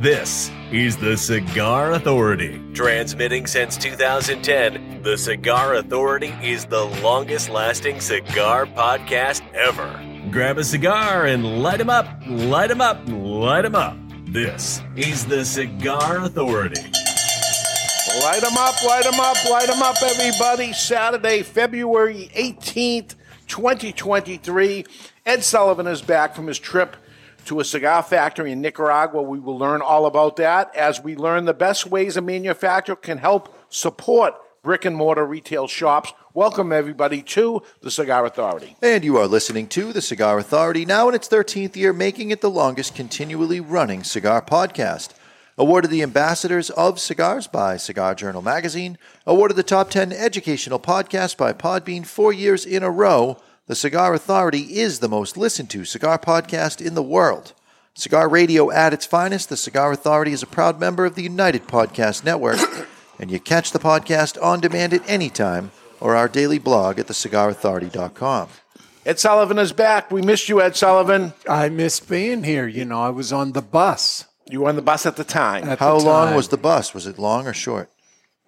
this is the Cigar Authority. Transmitting since 2010, the Cigar Authority is the longest lasting cigar podcast ever. Grab a cigar and light 'em up, light 'em up, light 'em up. This is the Cigar Authority. Light them up, light them up, light them up, everybody. Saturday, February 18th, 2023. Ed Sullivan is back from his trip to a cigar factory in Nicaragua. We will learn all about that as we learn the best ways a manufacturer can help support brick and mortar retail shops. Welcome, everybody, to the Cigar Authority. And you are listening to the Cigar Authority, now in its 13th year, making it the longest continually running cigar podcast. Awarded the Ambassadors of Cigars by Cigar Journal Magazine. Awarded the Top 10 Educational Podcast by Podbean four years in a row. The Cigar Authority is the most listened to cigar podcast in the world. Cigar radio at its finest, the Cigar Authority is a proud member of the United Podcast Network. and you catch the podcast on demand at any time or our daily blog at thecigarauthority.com. Ed Sullivan is back. We missed you, Ed Sullivan. I missed being here. You know, I was on the bus. You were on the bus at the time. At How the long was the bus? Was it long or short?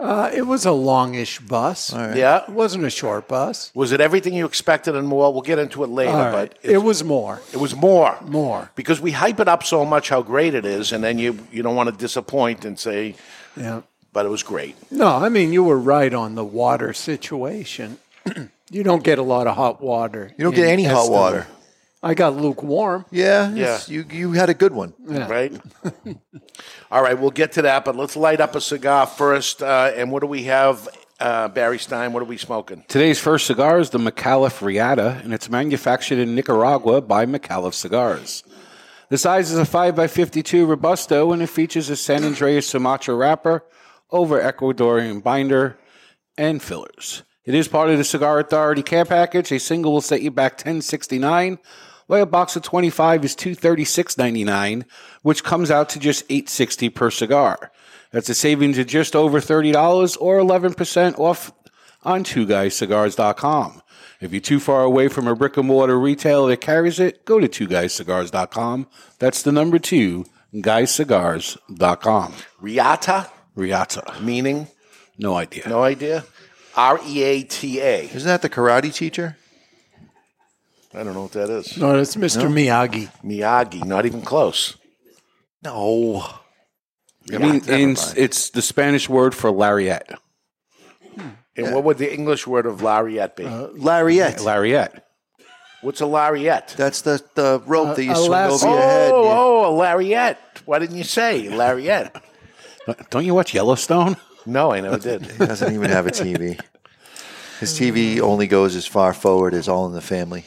Uh, it was a longish bus. yeah. It wasn't a short bus. Was it everything you expected and more? We'll get into it later, All right. but It was more. It was more. More. Because we hype it up so much how great it is, and then you you don't want to disappoint and say, Yeah. but it was great. No, I mean you were right on the water situation. you don't get a lot of hot water. You don't get in any hot Estes. water. I got lukewarm. Yeah, Yeah. You you had a good one. Yeah. Right? All right, we'll get to that, but let's light up a cigar first. Uh, and what do we have, uh, Barry Stein? What are we smoking? Today's first cigar is the Micallef Reata, and it's manufactured in Nicaragua by Micallef Cigars. The size is a 5x52 Robusto, and it features a San Andrés Sumatra wrapper over Ecuadorian binder and fillers. It is part of the Cigar Authority care package. A single will set you back 1069 while a box of 25 is 236.99, which comes out to just 860 per cigar. That's a savings of just over $30 or 11% off on two twoguyscigars.com. If you're too far away from a brick and mortar retailer that carries it, go to two twoguyscigars.com. That's the number two, guyscigars.com. Reata, Reata. meaning? No idea. No idea. R E A T A. Isn't that the karate teacher? I don't know what that is. No, it's Mr. Miyagi. Miyagi, not even close. No. I mean, in, it's the Spanish word for lariat. And what would the English word of lariat be? Uh, lariat. Lariat. What's a lariat? That's the, the rope uh, that you swing over Oh, your head. Oh, yeah. oh, a lariat. Why didn't you say lariat? Don't you watch Yellowstone? No, I never did. He doesn't even have a TV. His TV only goes as far forward as All in the Family.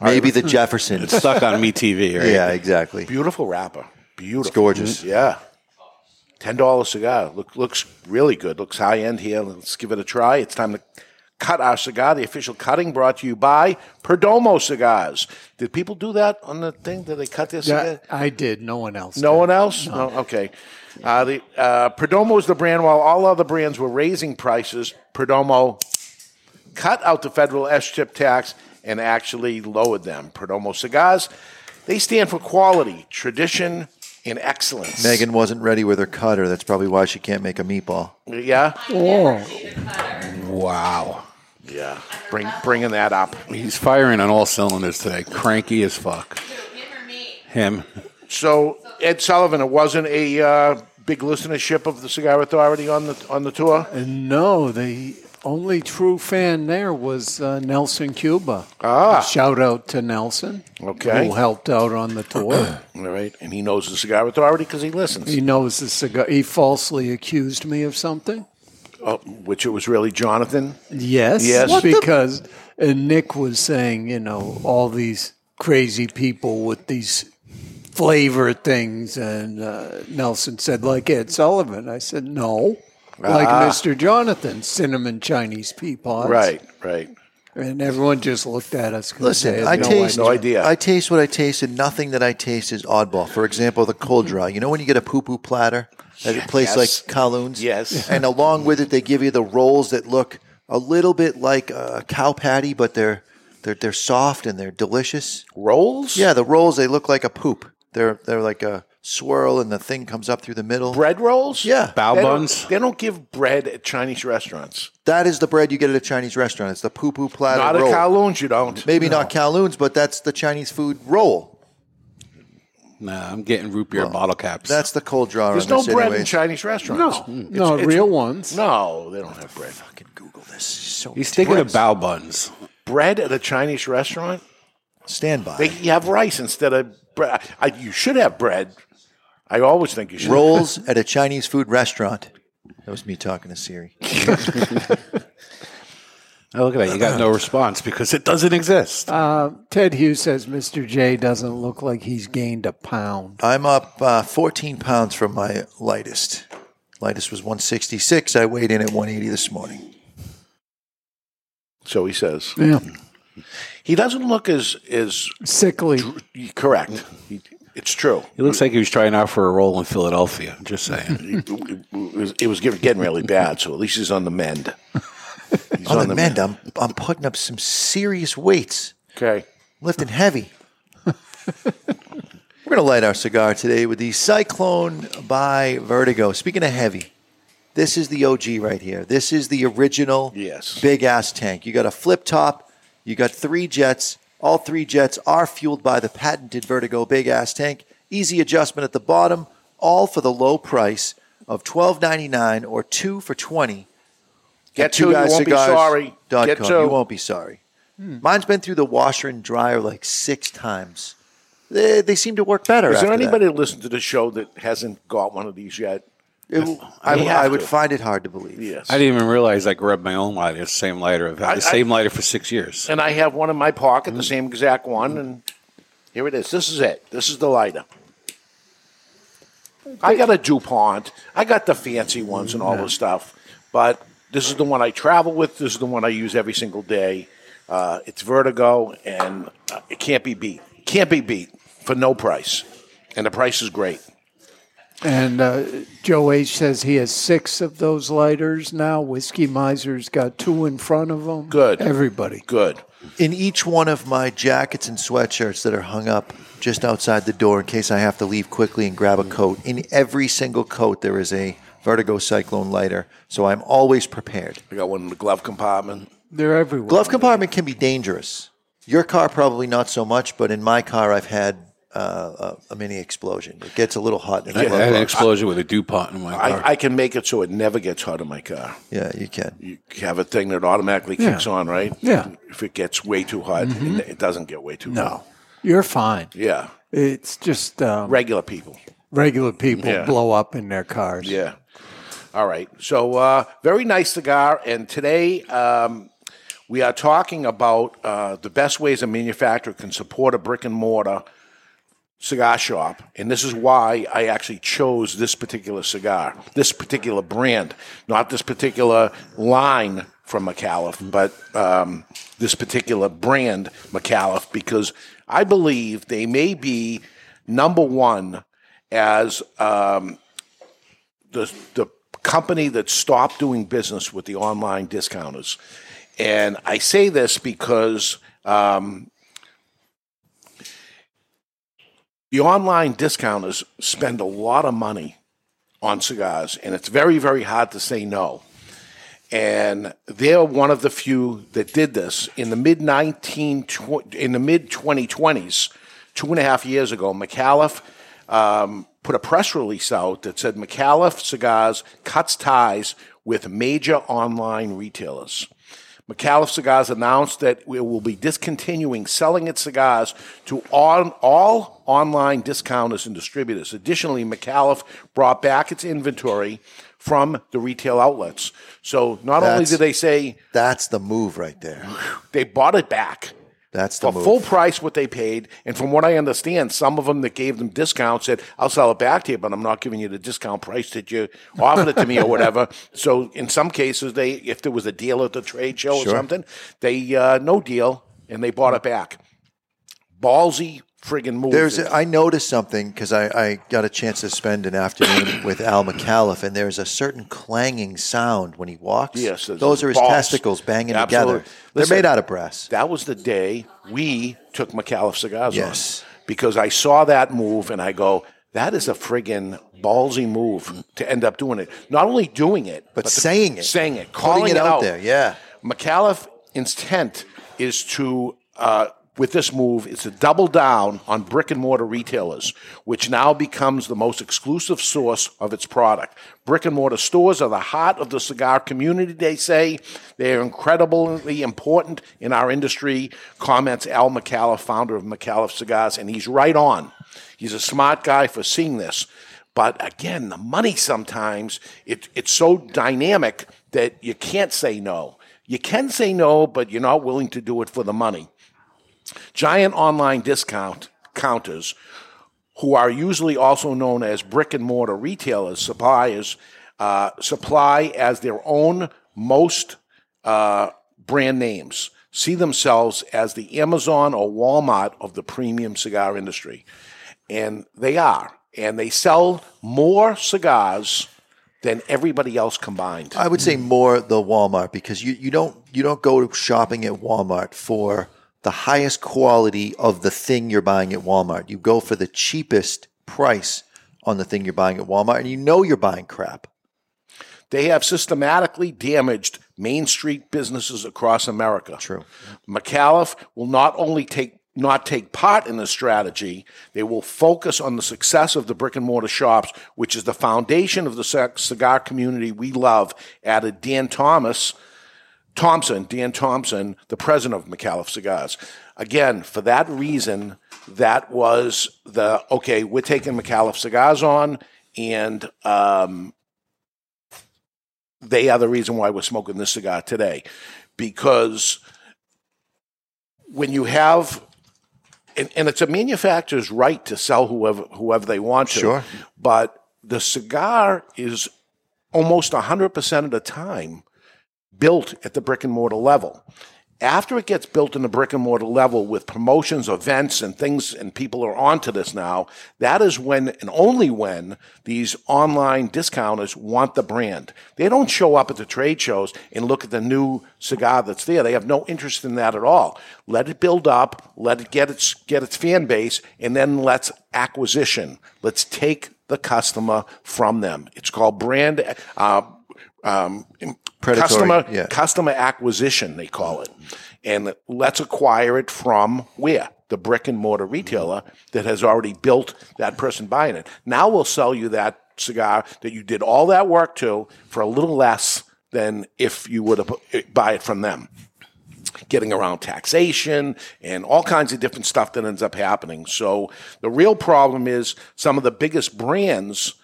Maybe the Jeffersons. It's stuck on MeTV, right? Yeah, exactly. Beautiful wrapper. Beautiful. It's gorgeous. Yeah. Ten dollar cigar. Look, looks really good. Looks high end here. Let's give it a try. It's time to cut our cigar. The official cutting brought to you by Perdomo Cigars. Did people do that on the thing? Did they cut their cigar? Yeah, I did. No one else. No did. one else? No. Okay. Uh, the uh, Perdomo is the brand. While all other brands were raising prices, Perdomo cut out the federal SCHIP tax and actually lowered them. Perdomo cigars, they stand for quality, tradition, and excellence. Megan wasn't ready with her cutter. That's probably why she can't make a meatball. yeah, Oh, Wow. yeah. Bring bringing that up. He's firing on all cylinders today. Cranky as fuck. Him. So Ed Sullivan, it wasn't a uh, big listenership of the Cigar Authority on the on the tour. no, the only true fan there was uh, Nelson Cuba. Ah. Shout out to Nelson. Okay. Who helped out on the tour. All right, and he knows the Cigar Authority because he listens. he knows the cigar. He falsely accused me of something. Oh, which it was really Jonathan. Yes. Yes. What the- because uh, Nick was saying, you know, all these crazy people with these flavor things, and uh, Nelson said, like Ed Sullivan. I said, no, like ah. Mr. Jonathan, cinnamon Chinese pea pods. Right, right. And everyone just looked at us. Listen, they I no taste No idea. I taste what I taste, and nothing that I taste is oddball. For example, the cold draw. You know when you get a poo poo platter at a place Yes. like Kowloon's? Yes. And along with it, they give you the rolls that look a little bit like a cow patty, but they're they're they're soft and they're delicious. Rolls? Yeah, the rolls they look like a poop. They're they're like a swirl, and the thing comes up through the middle. Bread rolls? Yeah. Bao They don't- buns. They don't give bread at Chinese restaurants. That is the bread you get at a Chinese restaurant. It's the poo poo platter Not roll. at Kowloon's, you don't. Maybe not Kowloon's, but that's the Chinese food roll. Nah, I'm getting root beer bottle caps. That's the cold draw. There's on no this bread in anyways. Chinese restaurants. No. No, real ones. No, they don't have bread. Fucking Google this. So He's thinking of bao buns. Bread at a Chinese restaurant? stand by. They you have rice instead of bread. I, you should have bread. I always think you should. Rolls at a Chinese food restaurant. That was me talking to Siri. Oh, look at that. You got no response because it doesn't exist. Uh, Ted Hughes says Mr. J doesn't look like he's gained a pound. I'm up uh, 14 pounds from my lightest. Lightest was 166. I weighed in at 180 this morning. So he says. Yeah. He doesn't look as as Sickly. correct. He, it's true. He looks like he was trying out for a role in Philadelphia. Just saying. It was, it was getting getting really bad. So at least he's on the mend. He's On the mend, I'm, I'm putting up some serious weights, Okay. lifting heavy. We're going to light our cigar today with the Cyclone by Vertigo. Speaking of heavy, this is the OG right here. This is the original Yes. big ass tank. You got a flip top, you got three jets. All three jets are fueled by the patented Vertigo big ass tank. Easy adjustment at the bottom, all for the low price of twelve ninety nine or two for twenty. Get two to, you won't be sorry. dot Get com. to. You won't be sorry. Mine's been through the washer and dryer like six times. They, they seem to work better. Is there after anybody that listens to the show that hasn't got one of these yet? It- I, I would to. find it hard to believe. Yes. I didn't even realize I grabbed my own lighter, the same lighter. I've had I- the same lighter for six years. and I have one in my pocket, Mm. the same exact one, and here it is. This is it. This is the lighter. I got a DuPont. I got the fancy ones and all this stuff, but this is the one I travel with. This is the one I use every single day. Uh, it's Vertigo, and uh, it can't be beat. Can't be beat for no price, and the price is great. And uh, Joe H says he has six of those lighters now. Whiskey Miser's got two in front of him. Good. Everybody. Good. In each one of my jackets and sweatshirts that are hung up just outside the door in case I have to leave quickly and grab a coat, in every single coat there is a Vertigo Cyclone lighter. So I'm always prepared. I got one in the glove compartment. They're everywhere. Glove compartment can be dangerous. Your car probably not so much, but in my car I've had uh, a, a mini explosion. It gets a little hot in the I glove had an box. explosion with a DuPont in my car. I, I can make it so it never gets hot in my car. Yeah, you can. You have a thing that automatically kicks on, right? Yeah. If it gets way too hot, Mm-hmm. it, it doesn't get way too hot. No. You're fine. Yeah. It's just um, Regular people. regular people Yeah. blow up in their cars. Yeah. All right. So, uh, very nice cigar. And today um, we are talking about uh, the best ways a manufacturer can support a brick and mortar cigar shop. And this is why I actually chose this particular cigar, this particular brand, not this particular line from Micallef, but um, this particular brand, Micallef, because I believe they may be number one as um, the the company that stopped doing business with the online discounters. And I say this because um, the online discounters spend a lot of money on cigars, and it's very, very hard to say no. And they're one of the few that did this in the mid nineteen in the mid twenty twenties, two and a half years ago. Micallef um, put a press release out that said Micallef Cigars cuts ties with major online retailers. Micallef Cigars announced that it will be discontinuing selling its cigars to all, all online discounters and distributors. Additionally, Micallef brought back its inventory from the retail outlets. So not only did they say That's the move right there. they bought it back, That's the for move. full price what they paid. And from what I understand, some of them that gave them discounts said, "I'll sell it back to you, but I'm not giving you the discount price that you offered it to me or whatever." So in some cases, they if there was a deal at the trade show Sure. or something, they uh, no deal and they bought it back. Ballsy friggin' move. There's, I noticed something because I, I got a chance to spend an afternoon with Al Micallef, and there's a certain clanging sound when he walks. Yes, those are his balls. testicles banging Absolutely. together. They're made out of brass. that was the day we took Micallef cigars Yes. on because I saw that move and I go, that is a friggin' ballsy move to end up doing it. Not only doing it, But the- saying it. saying it, calling it out there, yeah. Micallef intent is to, uh, with this move, is to double down on brick and mortar retailers, which now becomes the most exclusive source of its product. Brick and mortar stores are the heart of the cigar community, they say. They are incredibly important in our industry, comments Al Micallef, founder of Micallef Cigars, and he's right on. He's a smart guy for seeing this. But again, the money sometimes it, it's so dynamic that you can't say no. You can say no, but you're not willing to do it for the money. Giant online discount counters, who are usually also known as brick and mortar retailers, suppliers, uh, supply as their own most uh, brand names, see themselves as the Amazon or Walmart of the premium cigar industry. And they are. And they sell more cigars than everybody else combined. I would say more the Walmart because you, you don't you don't go shopping at Walmart for the highest quality of the thing you're buying at Walmart. You go for the cheapest price on the thing you're buying at Walmart, and you know you're buying crap. They have systematically damaged Main Street businesses across America. True. Micallef will not only take not take part in this strategy, they will focus on the success of the brick and mortar shops, which is the foundation of the cigar community we love, added Dan Thomas, Thompson, Dan Thompson, the president of Micallef Cigars. Again, for that reason, that was the okay, we're taking Micallef Cigars on, and um, they are the reason why we're smoking this cigar today. Because when you have and, and it's a manufacturer's right to sell whoever whoever they want to. Sure. But the cigar is almost 100% of the time built at the brick and mortar level. After it gets built in the brick and mortar level with promotions, events, and things, and people are onto this now, that is when and only when these online discounters want the brand. They don't show up at the trade shows and look at the new cigar that's there. They have no interest in that at all. Let it build up, let it get its get its fan base, and then let's acquisition. Let's take the customer from them. It's called brand uh, um, Predatory, customer yeah. customer acquisition they call it. And let's acquire it from where? The brick and mortar retailer that has already built that person buying it. Now we'll sell you that cigar that you did all that work to for a little less than if you would have buy it from them. Getting around taxation and all kinds of different stuff that ends up happening. So the real problem is some of the biggest brands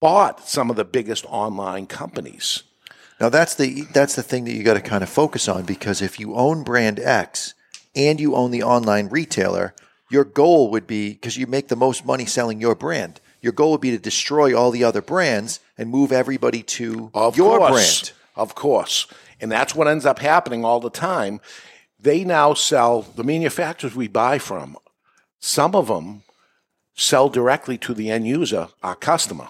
bought some of the biggest online companies Now that's the that's the thing that you got to kind of focus on because if you own brand X and you own the online retailer, your goal would be because you make the most money selling your brand. Your goal would be to destroy all the other brands and move everybody to Of your course. brand. Of course. And that's what ends up happening all the time. They now sell the manufacturers we buy from. Some of them sell directly to the end user, our customer.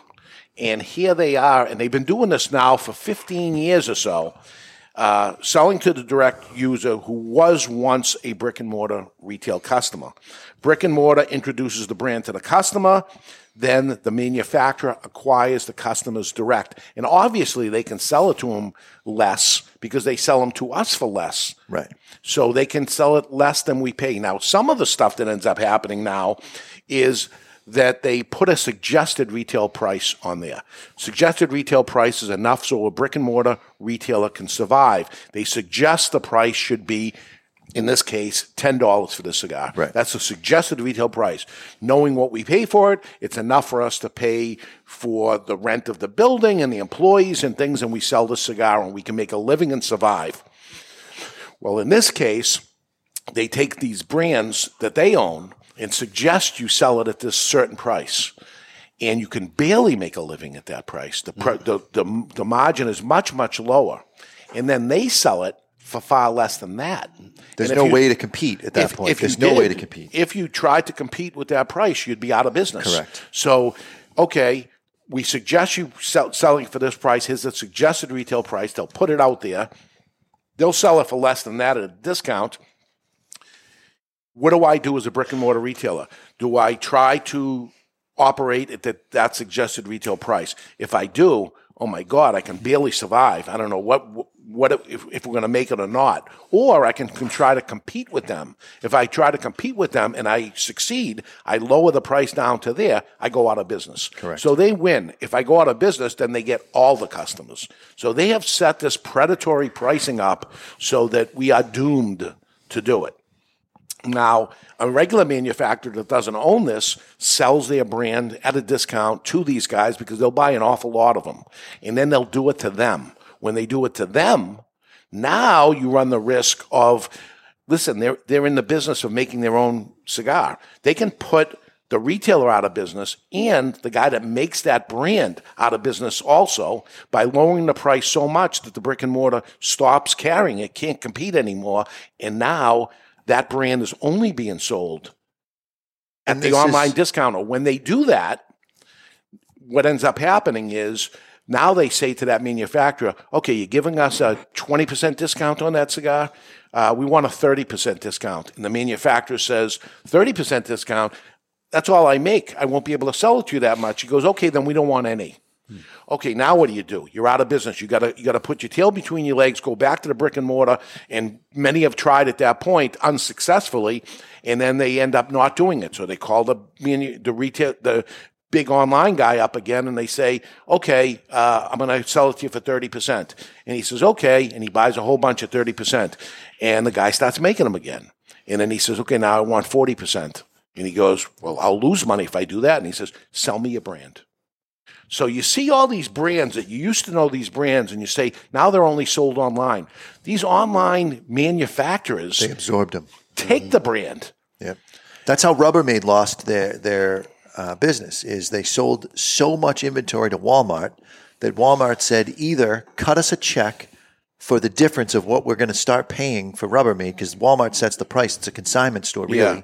And here they are, and they've been doing this now for 15 years or so, uh, selling to the direct user who was once a brick and mortar retail customer. Brick and mortar introduces the brand to the customer, then the manufacturer acquires the customers direct. And obviously, they can sell it to them less because they sell them to us for less. Right. So they can sell it less than we pay. Now, some of the stuff that ends up happening now is that they put a suggested retail price on there. Suggested retail price is enough so a brick and mortar retailer can survive. They suggest the price should be, in this case, $10 for the cigar. Right. That's a suggested retail price. Knowing what we pay for it, it's enough for us to pay for the rent of the building and the employees and things, and we sell the cigar and we can make a living and survive. Well, in this case, they take these brands that they own and suggest you sell it at this certain price. And you can barely make a living at that price. The, pr- the, the, the margin is much, much lower. And then they sell it for far less than that. There's no you- way to compete at that if- point. if There's no way to compete. If you tried to compete with that price, you'd be out of business. Correct. So, okay, we suggest you sell, selling for this price. Here's the suggested retail price. They'll put it out there. They'll sell it for less than that at a discount. What do I do as a brick and mortar retailer? Do I try to operate at that, that suggested retail price? If I do, oh my God, I can barely survive. I don't know what what if, if we're going to make it or not. Or I can, can try to compete with them. If I try to compete with them and I succeed, I lower the price down to there. I go out of business. Correct. So they win. If I go out of business, then they get all the customers. So they have set this predatory pricing up so that we are doomed to do it. Now, a regular manufacturer that doesn't own this sells their brand at a discount to these guys because they'll buy an awful lot of them. And then they'll do it to them. When they do it to them, now you run the risk of listen, they're, they're in the business of making their own cigar. They can put the retailer out of business and the guy that makes that brand out of business also by lowering the price so much that the brick and mortar stops carrying it, can't compete anymore. And now that brand is only being sold at And the online is- discounter. When they do that, what ends up happening is now they say to that manufacturer, okay, you're giving us a 20% discount on that cigar. Uh, we want a 30% discount. And the manufacturer says, 30% discount, that's all I make. I won't be able to sell it to you that much. He goes, okay, then we don't want any. Okay, now what do you do? You're out of business. You gotta you gotta put your tail between your legs, go back to the brick and mortar, and many have tried at that point unsuccessfully, and then they end up not doing it. So they call the the retail the big online guy up again, and they say, "Okay, uh, I'm going to sell it to you for thirty percent." And he says, "Okay," and he buys a whole bunch at thirty percent, and the guy starts making them again, and then he says, "Okay, now I want forty percent," and he goes, "Well, I'll lose money if I do that," and he says, "Sell me your brand." So you see all these brands that you used to know these brands, and you say now they're only sold online. These online manufacturers They absorbed them. take the brand. Yep. That's how Rubbermaid lost their their uh, business. Is they sold so much inventory to Walmart that Walmart said either cut us a check for the difference of what we're going to start paying for Rubbermaid because Walmart sets the price. It's a consignment store, really. Yeah.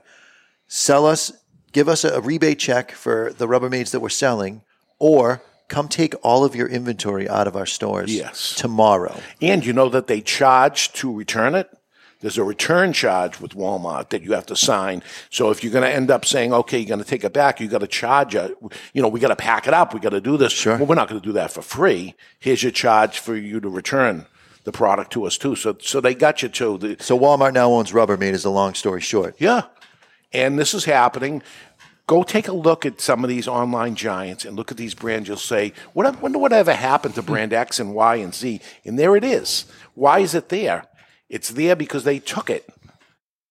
Sell us, give us a, a rebate check for the Rubbermaids that we're selling, or come take all of your inventory out of our stores Yes. tomorrow. And you know that they charge to return it? There's a return charge with Walmart that you have to sign. So if you're going to end up saying, okay, you're going to take it back, you got to charge it. You know, we got to pack it up. We got to do this. Sure. Well, we're not going to do that for free. Here's your charge for you to return the product to us too. So, so they got you too. The, So Walmart now owns Rubbermaid. Is the long story short. yeah. And this is happening. Go take a look at some of these online giants and look at these brands. You'll say, what, I wonder whatever happened to brand X and Y and Z. And there it is. Why is it there? It's there because they took it.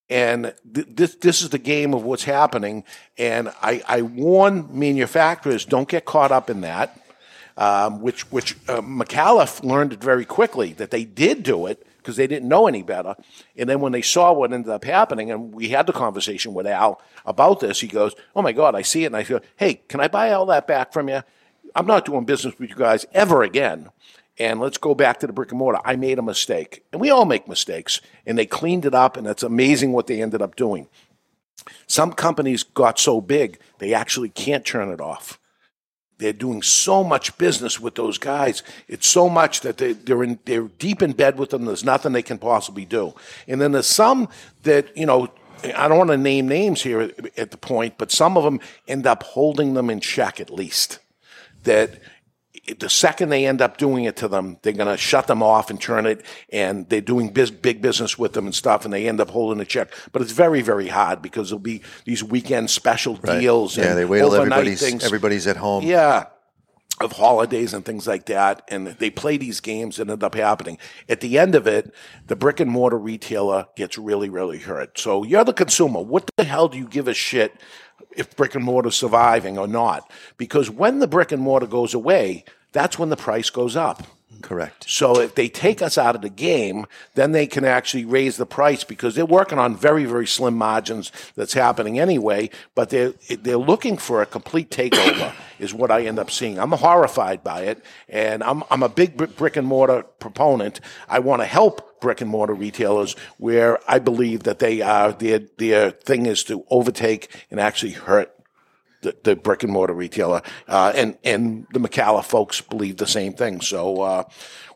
And th- this, this is the game of what's happening. And I, I warn manufacturers don't get caught up in that um, which which uh, Micallef learned very quickly that they did do it because they didn't know any better. And then when they saw what ended up happening, and we had the conversation with Al about this, he goes, "Oh my God, I see it." And I go, "Hey, can I buy all that back from you? I'm not doing business with you guys ever again." And let's go back to the brick and mortar. I made a mistake, and we all make mistakes. And they cleaned it up, and it's amazing what they ended up doing. Some companies got so big they actually can't turn it off they're doing so much business with those guys. It's so much that they, they're in, they're deep in bed with them. There's nothing they can possibly do. And then there's some that you know. I don't want to name names here at, at the point, but some of them end up holding them in check at least. That the second they end up doing it to them, they're going to shut them off and turn it, and they're doing biz, big business with them and stuff, and they end up holding a check. But it's very, very hard because there'll be these weekend special Right. deals. Yeah, and they wait till everybody's things. everybody's at home. Yeah. Of holidays and things like that. And they play these games and end up happening. At the end of it, the brick and mortar retailer gets really, really hurt. So you're the consumer. What the hell do you give a shit if brick and mortar's surviving or not? Because when the brick and mortar goes away, that's when the price goes up. Correct. So if they take us out of the game, then they can actually raise the price because they're working on very, very slim margins. That's happening anyway, but they're they're looking for a complete takeover. is what I end up seeing. I'm horrified by it, and I'm I'm a big brick and mortar proponent. I want to help brick and mortar retailers where I believe that they are their their thing is to overtake and actually hurt the, the brick and mortar retailer, uh, and and the Micallef folks believe the same thing. So, uh,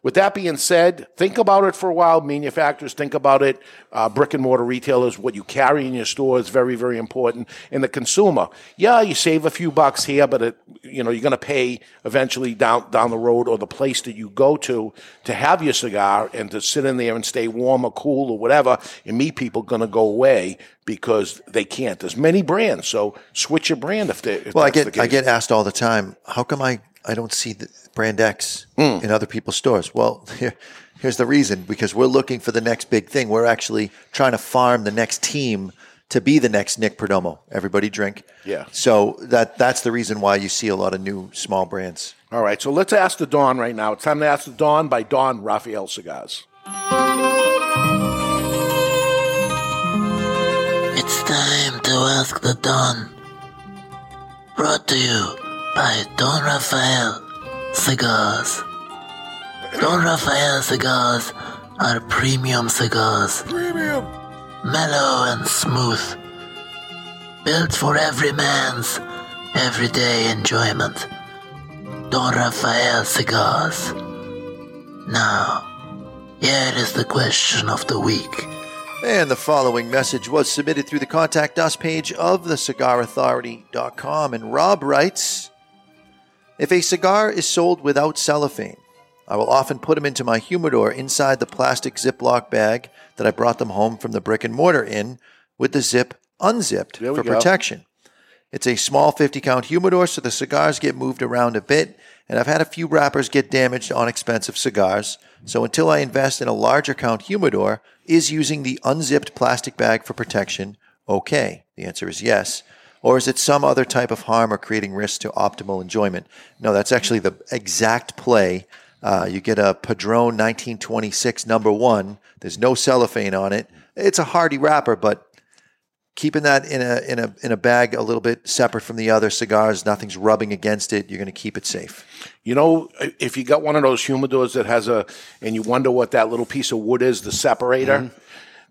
with that being said, think about it for a while. Manufacturers think about it. Uh, brick and mortar retailers, what you carry in your store is very very important. And the consumer, yeah, you save a few bucks here, but it, you know you're going to pay eventually down down the road or the place that you go to to have your cigar and to sit in there and stay warm or cool or whatever. And meet people going to go away because they can't. There's many brands, so switch your brand if they. If Well, I get I get asked all the time, how come I, I don't see the brand X Hmm. in other people's stores? Well, here, here's the reason because we're looking for the next big thing. We're actually trying to farm the next team to be the next Nick Perdomo. Everybody drink. Yeah. So that that's the reason why you see a lot of new small brands. All right, so let's ask the Don right now. It's time to ask the Don by Don Rafael Cigars. It's time to ask the Don. Brought to you by Don Rafael Cigars. Don Rafael cigars are premium cigars. Premium! Mellow and smooth. Built for every man's everyday enjoyment. Don Rafael cigars. Now, here is the question of the week. And the following message was submitted through the contact us page of thecigarauthority.com. And Rob writes If a cigar is sold without cellophane, I will often put them into my humidor inside the plastic Ziploc bag that I brought them home from the brick and mortar in with the zip unzipped for go. protection. It's a small 50 count humidor, so the cigars get moved around a bit, and I've had a few wrappers get damaged on expensive cigars. So until I invest in a larger count humidor, is using the unzipped plastic bag for protection okay? The answer is yes. Or is it some other type of harm or creating risk to optimal enjoyment? No, that's actually the exact play. Uh, you get a Padron 1926 number one. There's no cellophane on it. It's a hardy wrapper, but keeping that in a in a in a bag a little bit separate from the other cigars, nothing's rubbing against it. You're going to keep it safe. You know, if you got one of those humidors that has a, and you wonder what that little piece of wood is, the separator,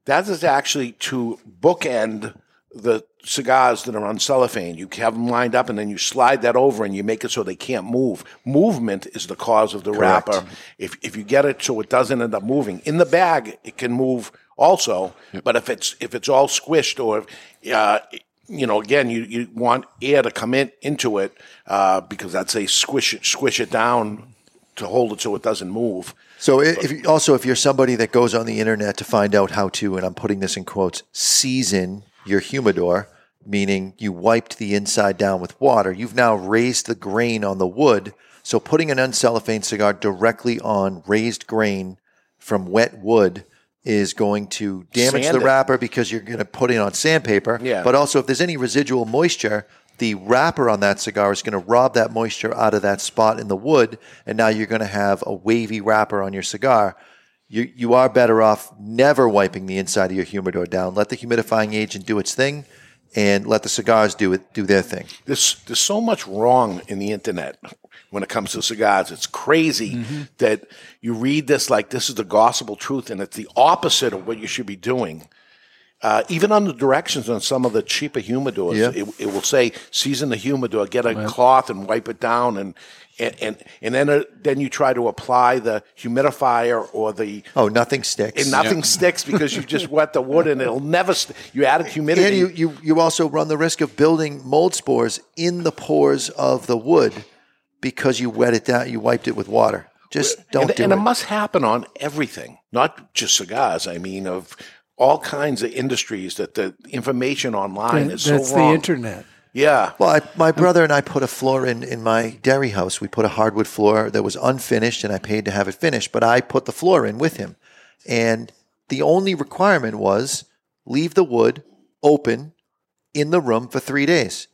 that is actually to bookend the cigars that are on cellophane. You have them lined up and then you slide that over and you make it so they can't move. Movement is the cause of the wrapper. If, if you get it so it doesn't end up moving. In the bag, it can move also, but if it's, if it's all squished or, uh, you know, again, you, you want air to come in into it uh, because that's a squish it, squish it down to hold it so it doesn't move. So if you, also if you're somebody that goes on the internet to find out how to, and I'm putting this in quotes, season your humidor, meaning you wiped the inside down with water, you've now raised the grain on the wood. So putting an uncellophane cigar directly on raised grain from wet wood is going to damage Sand the it. wrapper because you're going to put it on sandpaper. Yeah. But also if there's any residual moisture, the wrapper on that cigar is going to rob that moisture out of that spot in the wood, and now you're going to have a wavy wrapper on your cigar. You, you are better off never wiping the inside of your humidor down. Let the humidifying agent do its thing, and let the cigars do it do their thing. There's there's so much wrong in the internet when it comes to cigars. It's crazy that you read this like this is the gospel truth, and it's the opposite of what you should be doing. Uh, even on the directions on some of the cheaper humidors, Yeah. it, it will say season the humidor, get a cloth and wipe it down, and and and, and then uh, then you try to apply the humidifier or the Oh, nothing sticks. and nothing sticks because you just wet the wood and it'll never. St- you added humidity. And you, you, you also run the risk of building mold spores in the pores of the wood because you wet it down, you wiped it with water. Just don't and, do and it. it must happen on everything, not just cigars. I mean, of all kinds of industries that the information online is That's so the internet. Yeah, Well, I, my brother and I put a floor in in my dairy house. We put a hardwood floor that was unfinished, and I paid to have it finished. But I put the floor in with him, and the only requirement was leave the wood open in the room for three days.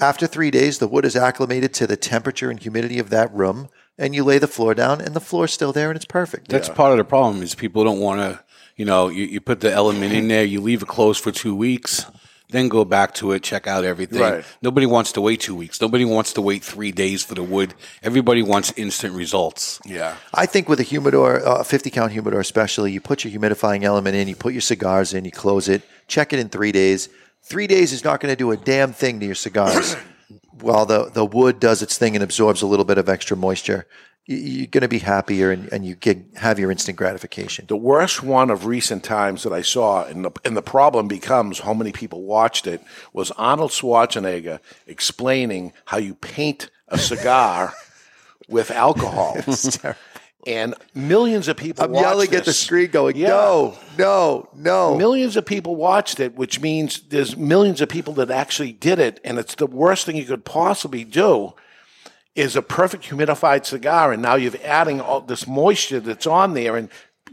After three days, the wood is acclimated to the temperature and humidity of that room. and you lay the floor down, and the floor's still there, and it's perfect. That's part of the problem is people don't want to, you know, you, you put the element in there, you leave it closed for two weeks, then go back to it, check out everything. Right. Nobody wants to wait two weeks. Nobody wants to wait three days for the wood. Everybody wants instant results. Yeah. I think with a humidor, uh, a 50 count humidor especially, you put your humidifying element in, you put your cigars in, you close it, check it in three days. Three days is not going to do a damn thing to your cigars. While the, the wood does its thing and absorbs a little bit of extra moisture, y- you're going to be happier and, and you get, have your instant gratification. The worst one of recent times that I saw, and the, and the problem becomes how many people watched it, was Arnold Schwarzenegger explaining how you paint a cigar with alcohol. and millions of people I'm yelling at the screen going, Yeah. no, no, no. Millions of people watched it, which means there's millions of people that actually did it, and it's the worst thing you could possibly do. Is a perfect humidified cigar, and now you're adding all this moisture that's on there, and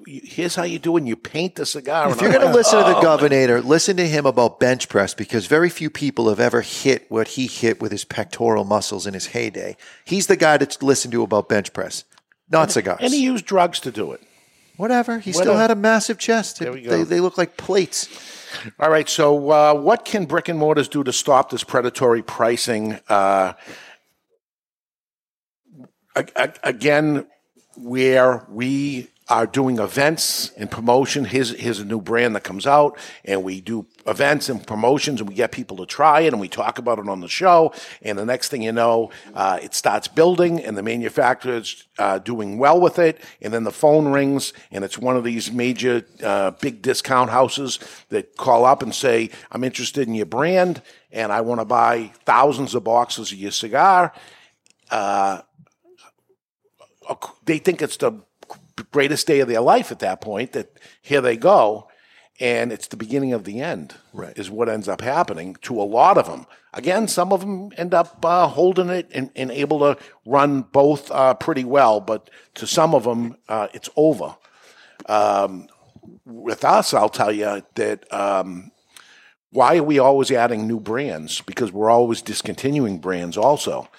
here's how you do it. And you paint the cigar. If and you're going to listen to the "Oh." governor, listen to him about bench press because very few people have ever hit what he hit with his pectoral muscles in his heyday. He's the guy to listen to about bench press, not cigars. and he used drugs to do it. Whatever. He still had a massive chest. There we go. They, they look like plates. All right. So, uh, what can brick and mortars do to stop this predatory pricing? Uh, again, where we are doing events and promotion. Here's, here's a new brand that comes out, and we do events and promotions, and we get people to try it, and we talk about it on the show. And the next thing you know, uh, it starts building, and the manufacturer's uh, doing well with it. And then the phone rings, and it's one of these major uh, big discount houses that call up and say, I'm interested in your brand, and I want to buy thousands of boxes of your cigar they think it's the greatest day of their life at that point that here they go and it's the beginning of the end Right. is what ends up happening to a lot of them again some of them end up uh, holding it and, and able to run both uh, pretty well but to some of them uh, it's over um, with us i'll tell you that um, why are we always adding new brands? Because we're always discontinuing brands also.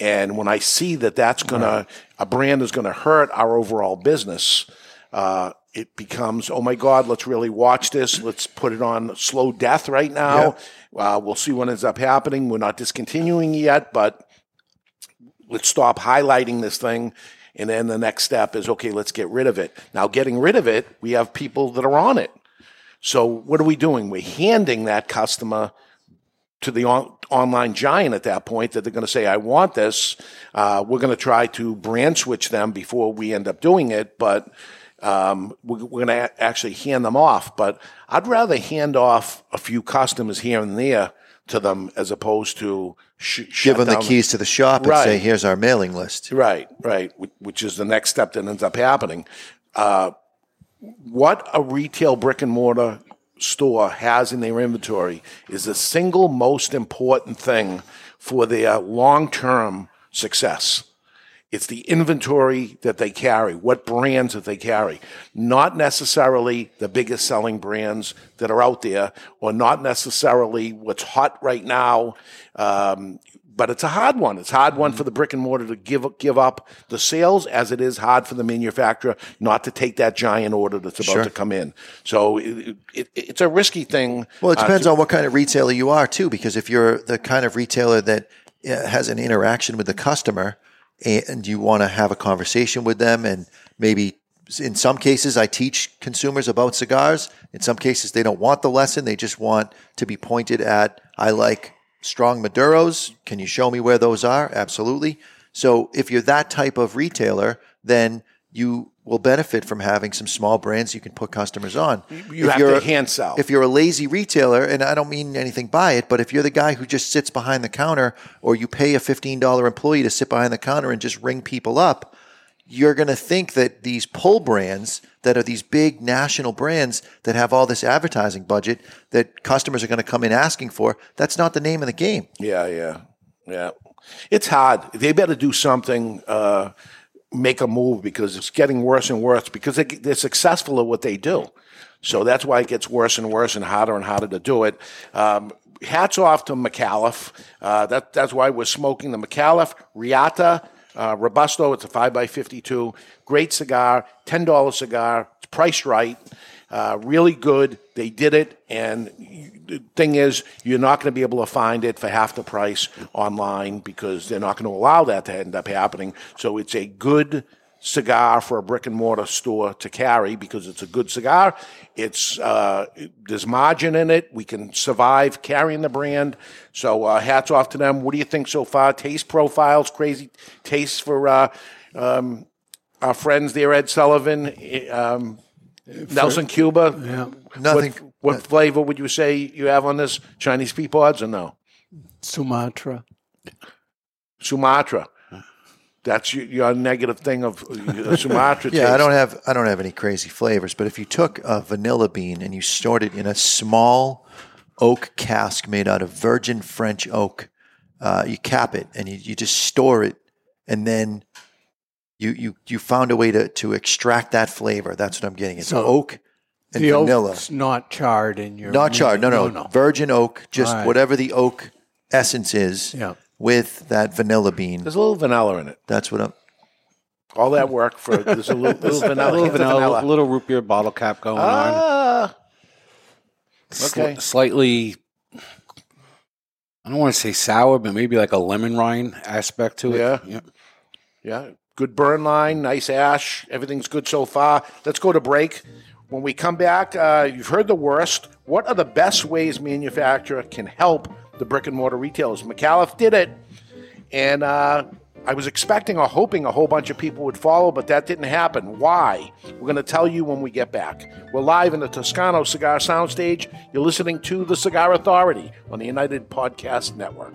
And when I see that that's going to, a brand is going to hurt our overall business, uh, it becomes, oh my God, let's really watch this. Let's put it on slow death right now. Uh, we'll see what ends up happening. We're not discontinuing yet, but let's stop highlighting this thing. And then the next step is, okay, let's get rid of it. Now, getting rid of it, we have people that are on it. So what are we doing? We're handing that customer to the on- online giant at that point that they're going to say, I want this. Uh, we're going to try to brand switch them before we end up doing it, but um, we're, we're going to a- actually hand them off. But I'd rather hand off a few customers here and there to them as opposed to sh- Give them the keys to the shop and say, here's our mailing list. Right, right, which is the next step that ends up happening. Uh, what a retail brick and mortar store has in their inventory is the single most important thing for their long term success. It's the inventory that they carry, what brands that they carry, not necessarily the biggest selling brands that are out there, or not necessarily what's hot right now. Um, but it's a hard one. It's a hard one for the brick and mortar to give give up the sales, as it is hard for the manufacturer not to take that giant order that's about Sure. to come in. So it, it, it's a risky thing. Well, it uh, depends to- on what kind of retailer you are, too, because if you're the kind of retailer that uh, has an interaction with the customer and you want to have a conversation with them, and maybe in some cases, I teach consumers about cigars. In some cases, they don't want the lesson, they just want to be pointed at, I like strong Maduros. Can you show me where those are? Absolutely. So if you're that type of retailer, then you will benefit from having some small brands you can put customers on. You If have you're- to hand sell. if you're a lazy retailer, and I don't mean anything by it, but if you're the guy who just sits behind the counter or you pay a $15 employee to sit behind the counter and just ring people up, you're going to think that these pull brands that are these big national brands that have all this advertising budget that customers are going to come in asking for, that's not the name of the game. Yeah, yeah, yeah. It's hard. They better do something, uh, make a move because it's getting worse and worse because they, they're successful at what they do. So that's why it gets worse and worse and harder and harder to do it. Um, hats off to Micallef. Uh, that, that's why we're smoking the Micallef Reata Uh, Robusto, it's a 5x52. Great cigar, $10 cigar. It's priced right. Uh, really good. They did it. And the thing is, you're not going to be able to find it for half the price online because they're not going to allow that to end up happening. So it's a good cigar for a brick and mortar store to carry because it's a good cigar. It's uh, there's margin in it. We can survive carrying the brand. So uh, hats off to them. What do you think so far? Taste profiles, crazy taste for uh, um, our friends there, Ed Sullivan, um, Nelson Cuba. Yeah. Nothing. What, what flavor would you say you have on this? Chinese pea pods or no? Sumatra. Sumatra. That's your, your negative thing of uh, Sumatra. Yeah, I don't have I don't have any crazy flavors, but if you took a vanilla bean and you stored it in a small oak cask made out of virgin French oak, uh, you cap it and you, you just store it, and then you you you found a way to to extract that flavor. That's what I'm getting. It's So oak and the vanilla, oak's not charred in your not charred. No, no, no. virgin oak. Just All right. whatever the oak essence is Yeah. With that vanilla bean. There's a little vanilla in it. That's what I'm. All that work for there's a little, little vanilla. A little hint vanilla, vanilla. little root beer bottle cap going on. Ah, Sli- okay. slightly. I don't want to say sour, but maybe like a lemon rind aspect to it. Yeah. yeah. Good burn line, nice ash. Everything's good so far. Let's go to break. When we come back, uh, you've heard the worst. What are the best ways manufacturer can help the brick and mortar retailers? Micallef did it, and uh, I was expecting or hoping a whole bunch of people would follow, but that didn't happen. Why? We're going to tell you when we get back. We're live in the Toscano Cigar Soundstage. You're listening to The Cigar Authority on the United Podcast Network.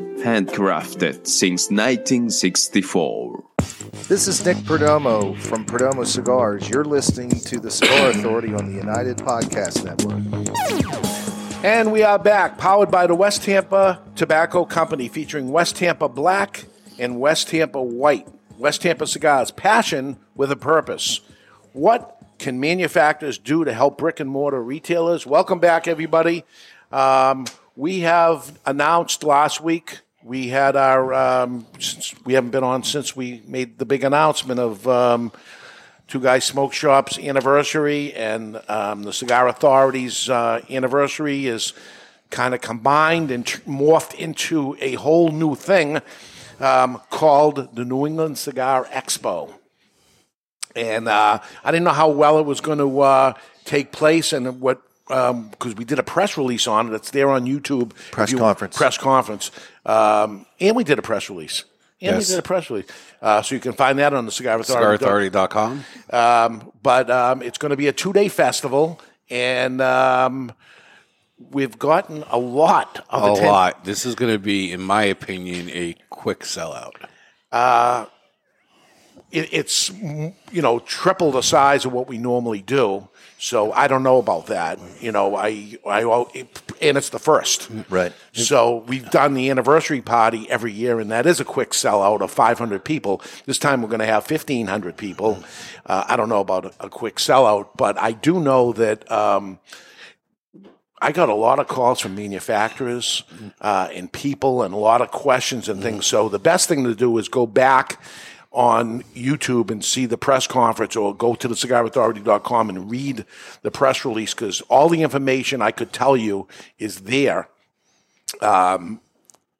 Handcrafted since 1964. This is Nick Perdomo from Perdomo Cigars. You're listening to the Cigar Authority on the United Podcast Network. And we are back, powered by the West Tampa Tobacco Company, featuring West Tampa Black and West Tampa White. West Tampa Cigars, passion with a purpose. What can manufacturers do to help brick and mortar retailers? Welcome back, everybody. Um, we have announced last week we had our um, we haven't been on since we made the big announcement of um, two guys smoke shops anniversary and um, the cigar authorities uh, anniversary is kind of combined and morphed into a whole new thing um, called the new england cigar expo. And uh, i didn't know how well it was going to uh, take place and what because we did a press release on it. It's there on YouTube. Press you- conference. Press conference. Um, and we did a press release. And Yes. we did a press release. Uh, so you can find that on the Cigar Authority. CigarAuthority.com. Um, but um, it's going to be a two day festival. And um, we've gotten a lot of A atten- lot. This is going to be, in my opinion, a quick sellout. Uh, it, it's you know triple the size of what we normally do. So I don't know about that. You know, I I and it's the first. Right. So we've done the anniversary party every year, and that is a quick sellout of 500 people. This time we're going to have 1,500 people. Uh, I don't know about a, a quick sellout, but I do know that. Um, I got a lot of calls from manufacturers uh, and people and a lot of questions and things. So the best thing to do is go back on YouTube and see the press conference or go to the cigarauthority.com and read the press release because all the information I could tell you is there um,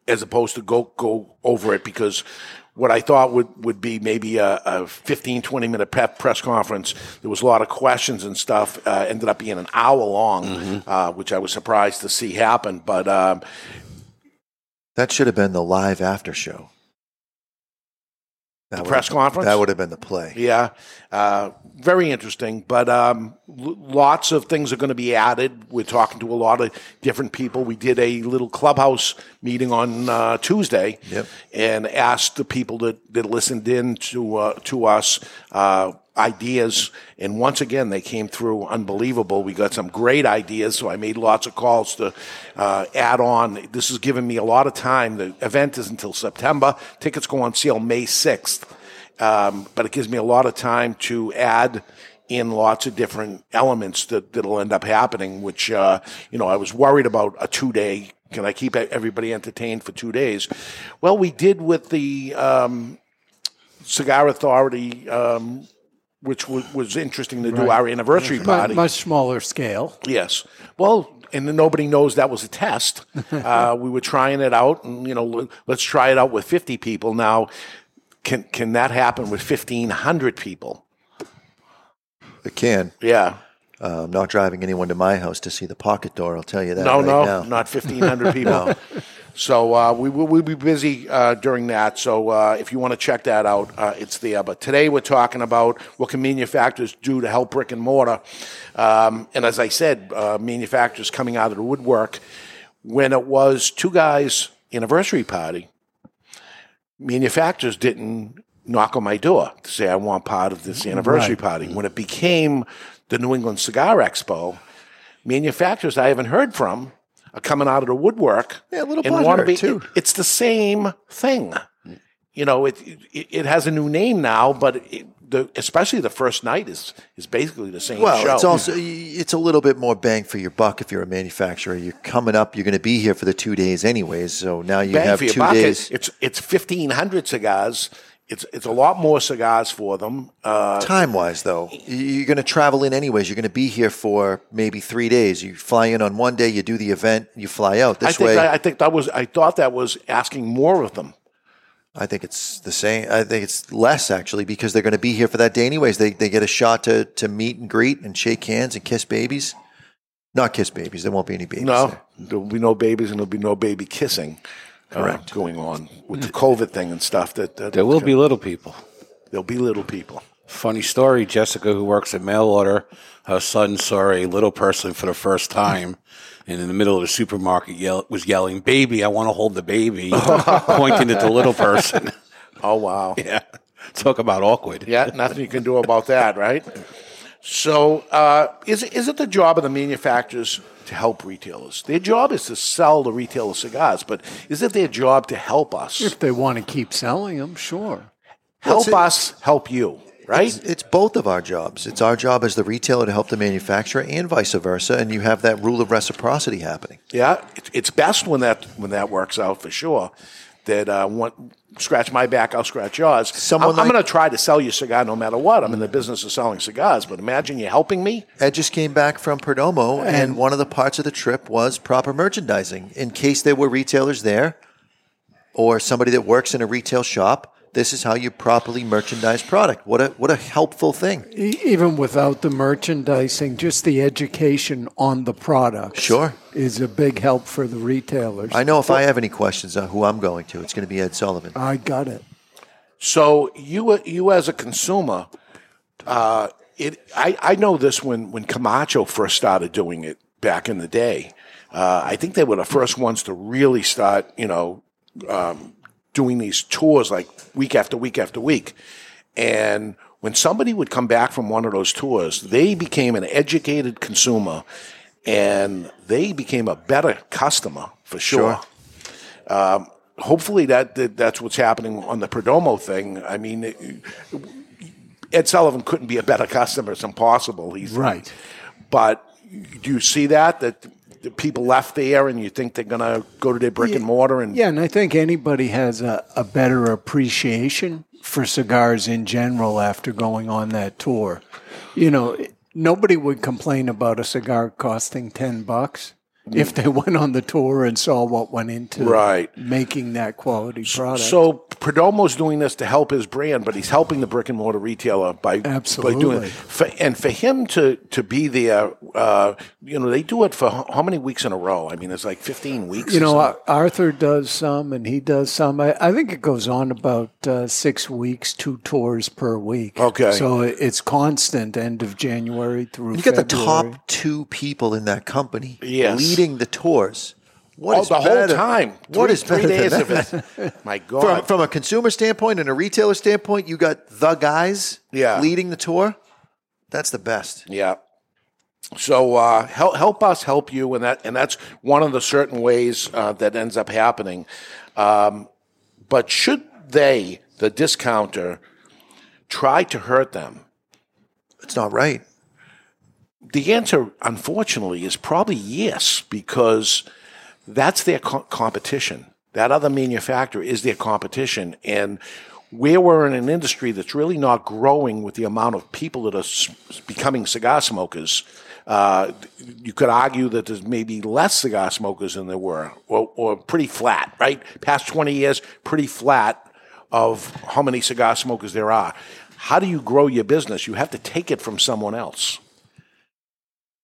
as opposed to go go over it because what I thought would, would be maybe a, a 15, 20 minute prep press conference. There was a lot of questions and stuff. Uh, ended up being an hour long, uh, which I was surprised to see happen. But um, That should have been the live after show. That The press conference? That would have been the play. Yeah, uh, very interesting. But um, l- lots of things are going to be added. We're talking to a lot of different people. We did a little clubhouse meeting on uh, Tuesday, Yep. and asked the people that, that listened in to uh, to us. Ideas and once again they came through unbelievable we got some great ideas so i made lots of calls to uh, add on this has given me a lot of time the event is until september tickets go on sale may 6th um, but it gives me a lot of time to add in lots of different elements that that'll end up happening. Which uh, you know, I was worried about a two day. Can I keep everybody entertained for two days? Well, we did with the um, Cigar Authority. Um, which was, was interesting to do Right. our anniversary Mu- party. Much smaller scale. Yes. Well, and nobody knows that was a test. uh, we were trying it out, and you know, l- let's try it out with 50 people. Now, can can that happen with 1,500 people? It can. Yeah. Uh, I'm not driving anyone to my house to see the pocket door. I'll tell you that. no, right no, now. not 1,500 people. No. So uh, we will we'll be busy uh, during that. So uh, if you want to check that out, uh, it's there. But today we're talking about what can manufacturers do to help brick and mortar. Um, and as I said, uh, manufacturers coming out of the woodwork. When it was two guys' anniversary party, manufacturers didn't knock on my door to say I want part of this anniversary Right. party. When it became the New England Cigar Expo, manufacturers I haven't heard from Uh, coming out of the woodwork Yeah, a little and want to be. too. it- it's the same thing. You know, it, it it has a new name now, but it, the especially the first night is is basically the same Well, show. it's also it's a little bit more bang for your buck if you're a manufacturer. You're coming up. You're going to be here for the two days anyways. So now you bang have two buck. days. It's it's fifteen hundred cigars. It's it's a lot more cigars for them. Uh, Time wise, though, you're going to travel in anyways. You're going to be here for maybe three days. You fly in on one day, you do the event, you fly out. I This think way, that, I think that was I thought that was asking more of them. I think it's the same. I think it's less actually because they're going to be here for that day anyways. They they get a shot to to meet and greet and shake hands and kiss babies. Not kiss babies. There won't be any babies. No, there. there'll be no babies and there'll be no baby kissing. Uh, Correct. going on with the COVID thing and stuff. That, that There will be little people. There'll be little people. Funny story Jessica, who works at mail order, her son saw a little person for the first time. And in the middle of the supermarket, yell, was yelling, "Baby, I want to hold the baby," pointing at the little person. Oh wow! Yeah, talk about awkward. Yeah, nothing you can do about that, right? So, uh, is it, is it the job of the manufacturers to help retailers? Their job is to sell the retailer cigars, but is it their job to help us? If they want to keep selling them, sure. Help Well, us help you, right? It's, it's both of our jobs. It's our job as the retailer to help the manufacturer, and vice versa. And you have that rule of reciprocity happening. Yeah, it's best when that when that works out for sure. That uh, one, scratch my back, I'll scratch yours. Someone I'm, I'm going to try to sell you a cigar no matter what. I'm in the business of selling cigars, but imagine you helping me. Ed just came back from Perdomo, and one of the parts of the trip was proper merchandising. In case there were retailers there or somebody that works in a retail shop, this is how you properly merchandise product. What a what a helpful thing. Even without the merchandising, just the education on the product Sure. is a big help for the retailers. I know if I have any questions on who I'm going to, it's going to be Ed Sullivan. I got it. So you you as a consumer, uh, it I, I know this when when Camacho first started doing it back in the day. Uh, I think they were the first ones to really start, you know, um, doing these tours like week after week after week. And when somebody would come back from one of those tours, they became an educated consumer, and they became a better customer for sure. Um, hopefully that, that that's what's happening on the Perdomo thing. I mean, it- Ed Sullivan couldn't be a better customer. It's impossible. He's Right. But do you see that that people left there, and you think they're going to go to their brick and mortar and Yeah, and I think anybody has a, a better appreciation for cigars in general after going on that tour. You know, nobody would complain about a cigar costing 10 bucks if they went on the tour and saw what went into Right. making that quality product. So Perdomo's doing this to help his brand, but he's helping the brick and mortar retailer by by doing it. For, and for him to to be there, uh, you know, they do it for how how many weeks in a row? I mean, it's like fifteen weeks. You know, something. Arthur does some, and he does some. I, I think it goes on about uh, six weeks, two tours per week. Okay. so it's constant, end of January through. You got the top two people in that company Yes. Leading the tours. What Oh, is the whole time. What Three- is three days of it. My God. From, from a consumer standpoint and a retailer standpoint, you got the guys Yeah. leading the tour. That's the best. Yeah. So uh, help help us help you, and that and that's one of the certain ways uh, that ends up happening. Um, but should they, the discounter, try to hurt them? It's not right. The answer, unfortunately, is probably yes, because that's their co- competition. That other manufacturer is their competition, and where we're in an industry that's really not growing with the amount of people that are becoming cigar smokers, uh, you could argue that there's maybe less cigar smokers than there were, or, or pretty flat, right? Past 20 years, pretty flat of how many cigar smokers there are. How do you grow your business? You have to take it from someone else.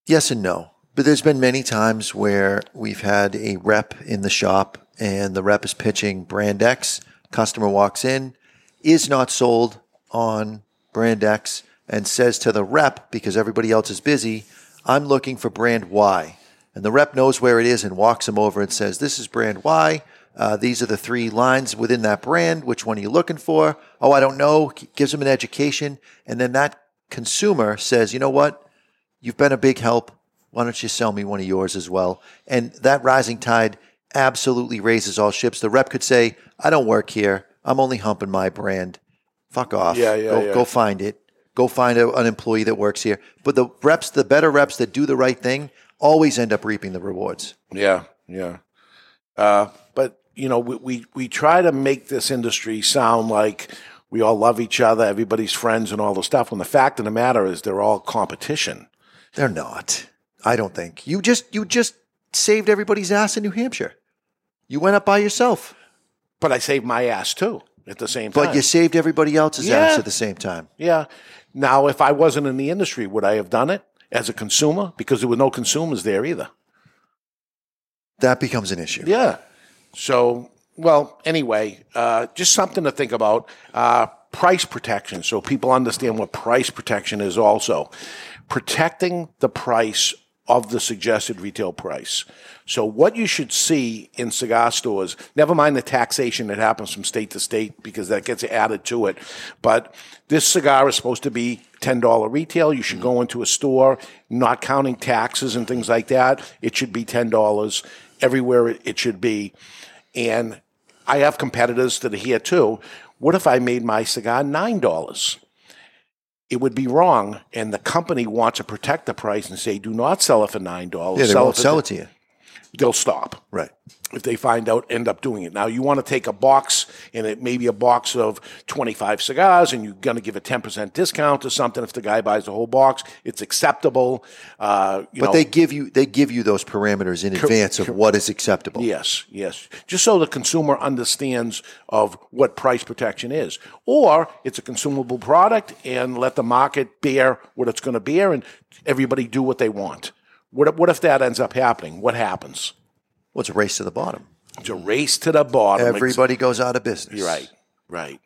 Yes and no. But there's been many times where we've had a rep in the shop and the rep is pitching brand X. Customer walks in, is not sold on brand X, and says to the rep, because everybody else is busy, I'm looking for brand Y. And the rep knows where it is and walks him over and says, This is brand Y. Uh, these are the three lines within that brand. Which one are you looking for? Oh, I don't know. Gives him an education. And then that consumer says, You know what? You've been a big help. Why don't you sell me one of yours as well? And that rising tide absolutely raises all ships. The rep could say, I don't work here. I'm only humping my brand. fuck off. Yeah, yeah, Go, yeah. go find it. Go find a, an employee that works here. But the reps, the better reps that do the right thing, always end up reaping the rewards. Yeah, yeah. Uh, but you know, we, we we try to make this industry sound like we all love each other, everybody's friends, and all the stuff. When the fact of the matter is, they're all competition. They're not. I don't think you just you just saved everybody's ass in New Hampshire. You went up by yourself, But I saved my ass too at the same time. but you saved everybody else's Yeah. ass at the same time. Yeah. Now, if I wasn't in the industry, would I have done it as a consumer? Because there were no consumers there either. That becomes an issue. Yeah. So, well, anyway, uh, just something to think about. Uh, price protection, so people understand what price protection is also. Protecting the price of the suggested retail price. So, what you should see in cigar stores, never mind the taxation that happens from state to state because that gets added to it, but this cigar is supposed to be $10 retail. You should go into a store, not counting taxes and things like that. It should be $10 everywhere it- should be. And I have competitors that are here too. What if I made my cigar $9? It would be wrong, and the company wants to protect the price and say, do not sell it for $9. Yeah, they sell won't for sell it to you. They'll stop Right. If they find out, end up doing it. Now, you want to take a box and it may be a box of 25 cigars and you're going to give a 10% discount or something. If the guy buys the whole box, it's acceptable. Uh, you but know, they give you they give you those parameters in advance of what is acceptable. Yes, yes. Just so the consumer understands of what price protection is. Or it's a consumable product and let the market bear what it's going to bear and everybody do what they want. What, if- what if that ends up happening? What happens? Well, it's a race to the bottom. It's a race to the bottom. Everybody goes out of business. You're right, right.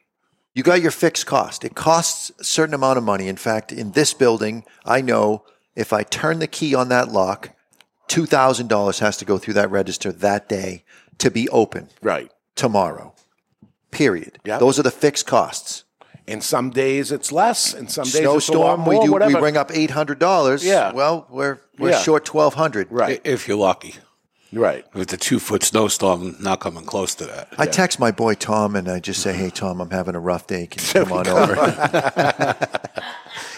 You got your fixed cost. It costs a certain amount of money. In fact, in this building, I know if I turn the key on that lock, two thousand dollars has to go through that register that day to be open. Right. Tomorrow. Period. Yep. Those are the fixed costs. And some days it's less, and some days it's a lot Snowstorm, more. we do we bring up eight hundred dollars. Yeah. Well, we're we're Yeah. short twelve hundred. Right. If you're lucky. Right. With the two foot snowstorm not coming close to that. I text my boy Tom and I just say, "Hey Tom, I'm having a rough day. Can you come on over?"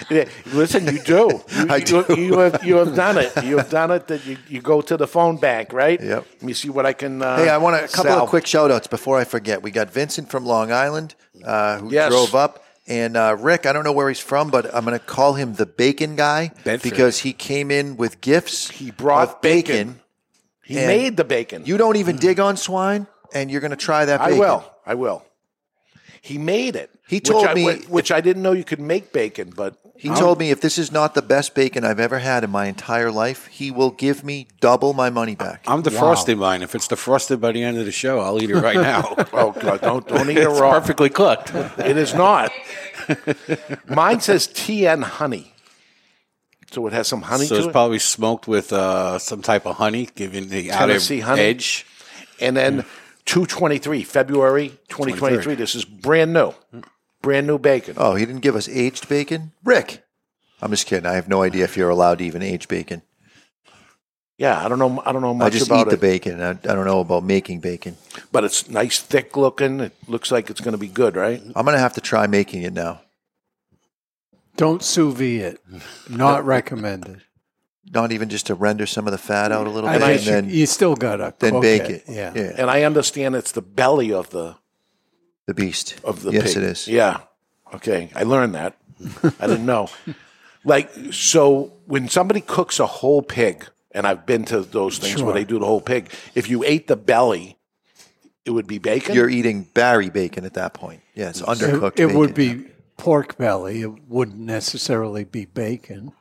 Yeah, listen, you do. You, I do. You, have you have done it. You have done it. That you, you go to the phone bank, right? Yep. Let me see what I can. Uh, Hey, I want a couple sell. of quick shout outs before I forget. We got Vincent from Long Island uh, who Yes. drove up. And uh, Rick, I don't know where he's from, but I'm going to call him the bacon guy Bedford. because he came in with gifts. He brought of bacon. He and made the bacon. You don't even dig on swine, and you're going to try that I will. I will. He made it. He which told I- me- which, which I didn't know you could make bacon, but He told me if this is not the best bacon I've ever had in my entire life, he will give me double my money back. I'm the defrosting mine. If it's defrosted by the end of the show, I'll eat it right now. oh god, don't don't eat it it's raw. perfectly cooked. It is not. Mine says TN honey, so it has some honey so to it's it. probably smoked with uh, some type of honey, giving the outer honey. edge. and then 223 February 2023. This is brand new, brand new bacon. Oh, he didn't give us aged bacon? Rick. I'm just kidding. I have no idea if you're allowed to even age bacon. Yeah, I don't know. I don't know I much just about eat the it, bacon. I, I don't know about making bacon. but it's nice, thick looking. It looks like it's going to be good, right? I'm going to have to try making it now. Don't sous vide it. Not recommended. Not even just to render some of the fat out a little I bit, and guess you, then you still gotta then cook bake it. it. Yeah. yeah. And I understand it's the belly of the The beast of the yes, pig. it is. Yeah. Okay, I learned that. I didn't know. Like so, when somebody cooks a whole pig, and I've been to those things Sure. where they do the whole pig. If you ate the belly, it would be bacon. You're eating Barry bacon at that point. Yeah, it's undercooked. It, it bacon. would be pork belly. It wouldn't necessarily be bacon.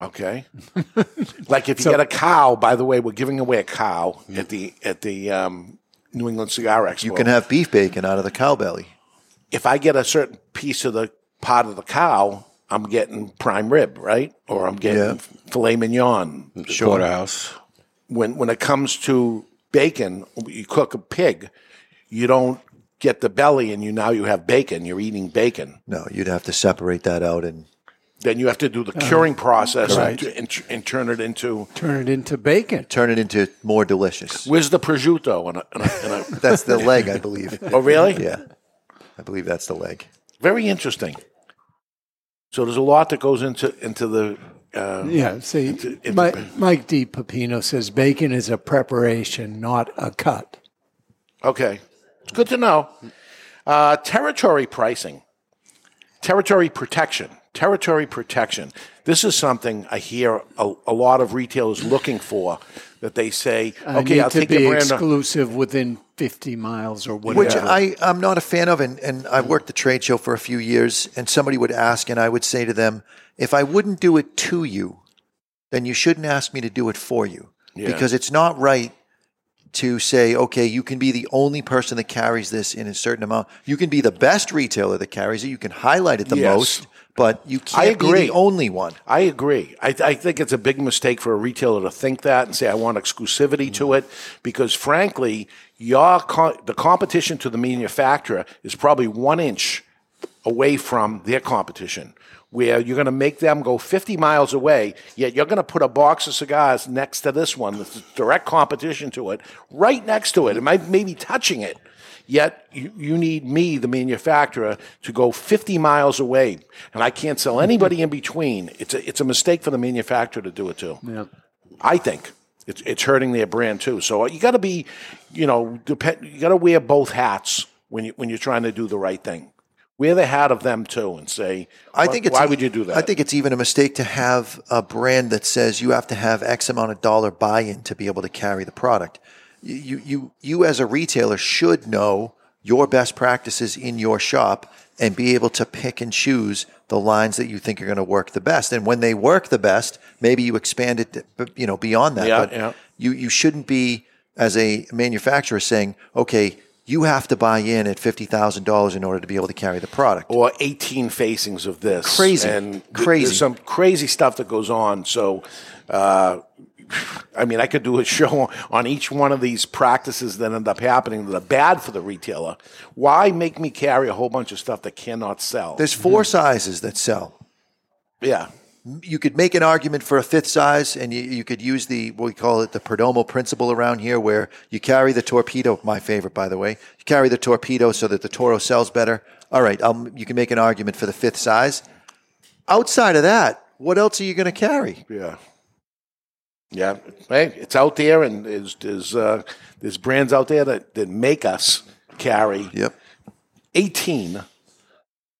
Okay. like if you So- get a cow, by the way, we're giving away a cow at the at the um, New England Cigar Expo. You can have beef bacon out of the cow belly. if I get a certain piece of the part of the cow, I'm getting prime rib, right? Or I'm getting Yeah. filet mignon. Porterhouse. When when it comes to bacon, you cook a pig, you don't get the belly and you now you have bacon. You're eating bacon. No, you'd have to separate that out and Then you have to do the curing process Right. and, and, and turn it into. Turn it into bacon. Turn it into more delicious. Where's the prosciutto? In a, in a, in a, That's the leg, I believe. oh, really? Yeah. I believe that's the leg. Very interesting. So there's a lot that goes into into the. Uh, Yeah, see, into- into- Mike, Mike D. Pepino says bacon is a preparation, not a cut. Okay, it's good to know. Uh, territory pricing, territory protection, territory protection. This is something I hear a, a lot of retailers looking for. That they say, I okay, need I'll to take be your brand. exclusive within 50 miles or whatever. Which I, I'm not a fan of, and, and I've worked the trade show for a few years, and somebody would ask, and I would say to them, if I wouldn't do it to you, then you shouldn't ask me to do it for you. Yeah. Because it's not right to say, okay, you can be the only person that carries this in a certain amount. You can be the best retailer that carries it. You can highlight it the Yes. most, but you can't I agree. be the only one. I agree. I, I think it's a big mistake for a retailer to think that and say I want exclusivity to mm. it, because frankly, your co- the competition to the manufacturer is probably one inch away from their competition. Where you're going to make them go 50 miles away, yet you're going to put a box of cigars next to this one that's direct competition to it, right next to it. It might maybe touching it. Yet you, you need me, the manufacturer, to go 50 miles away, and I can't sell anybody in between. It's a, it's a mistake for the manufacturer to do it too. Yeah. I think it's it's hurting their brand too. So uh, you got to be, you know, depend, you got to wear both hats when you when you're trying to do the right thing. Wear the hat of them too, and say, I "Why- think it's why would you do that? I think it's even a mistake to have a brand that says you have to have X amount of dollar buy-in to be able to carry the product. You you you, you as a retailer should know your best practices in your shop and be able to pick and choose the lines that you think are going to work the best. And when they work the best, maybe you expand it, you know, beyond that. Yeah, but yeah. you you shouldn't be as a manufacturer saying, okay. You have to buy in at fifty thousand dollars in order to be able to carry the product. or 18 facings of this. Crazy. And Crazy. There's some crazy stuff that goes on. So, uh, I mean, I could do a show on each one of these practices that end up happening that are bad for the retailer. Why make me carry a whole bunch of stuff that cannot sell? There's four sizes that sell. yeah. You could make an argument for a fifth size, and you, you could use the what we call it the Perdomo principle around here, where you carry the torpedo. My favorite, by the way, you carry the torpedo so that the Toro sells better. All right, um, you can make an argument for the fifth size. Outside of that, what else are you going to carry? Yeah. Yeah. Hey, it's out there, and there's, there's, uh, there's brands out there that, that make us carry Yep. 18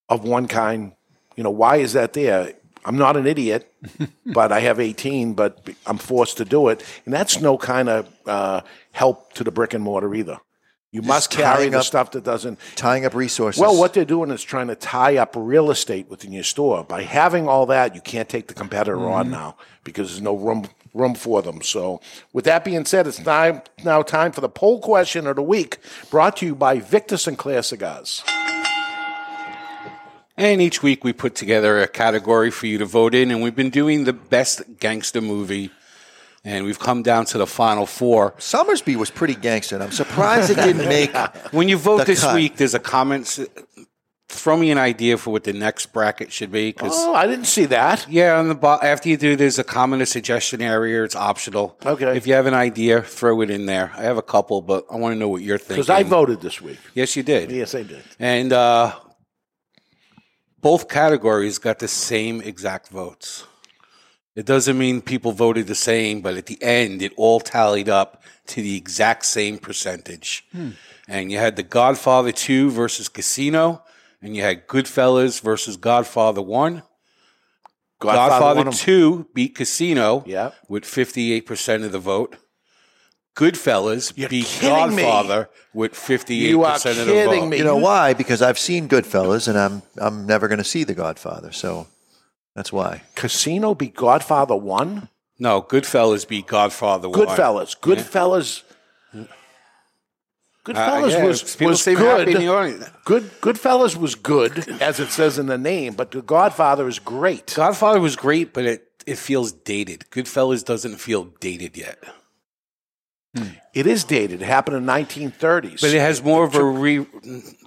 of one kind. You know, why is that there? I'm not an idiot, but I have 18, but I'm forced to do it. And that's no kind of uh, help to the brick and mortar either. You must carry the up- stuff that doesn't. Tying up resources. Well, what they're doing is trying to tie up real estate within your store. By having all that, you can't take the competitor Mm-hmm. on now because there's no room room for them. So, with that being said, it's time, now time for the poll question of the week, brought to you by Victor Sinclair Cigars. And each week we put together a category for you to vote in, and we've been doing the best gangster movie, and we've come down to the final four. Sommersby was pretty gangster. I'm surprised it didn't make. When you vote The this cut. week, there's a comment. Throw me an idea for what the next bracket should be. Cause Oh, I didn't see that. yeah, on the bo- after you do, there's a comment, a suggestion area. It's optional. Okay. If you have an idea, throw it in there. I have a couple, but I want to know what you're thinking. Because I voted this week. Yes, you did. Yes, I did. And uh, both categories got the same exact votes. It doesn't mean people voted the same, but at the end, it all tallied up to the exact same percentage. Hmm. And you had The Godfather 2 versus Casino, and you had Goodfellas versus Godfather 1. Godfather Godfather, 2 beat Casino Yeah. with 58% of the vote. Goodfellas You're beat kidding me. Godfather with 58% You are of the kidding vote. me. You know why? Because I've seen Goodfellas, and I'm I'm never going to see The Godfather, so that's why. Casino beat Godfather 1? No, Goodfellas beat Godfather 1. Goodfellas. Goodfellas. Goodfellas Uh, yeah, was, people was seem happy in good. the audience. Good. Goodfellas was good, as it says in the name, but The Godfather is great. Godfather was great, but it, it feels dated. Goodfellas doesn't feel dated yet. It It is dated. It happened in 1930s. But it has more of a re.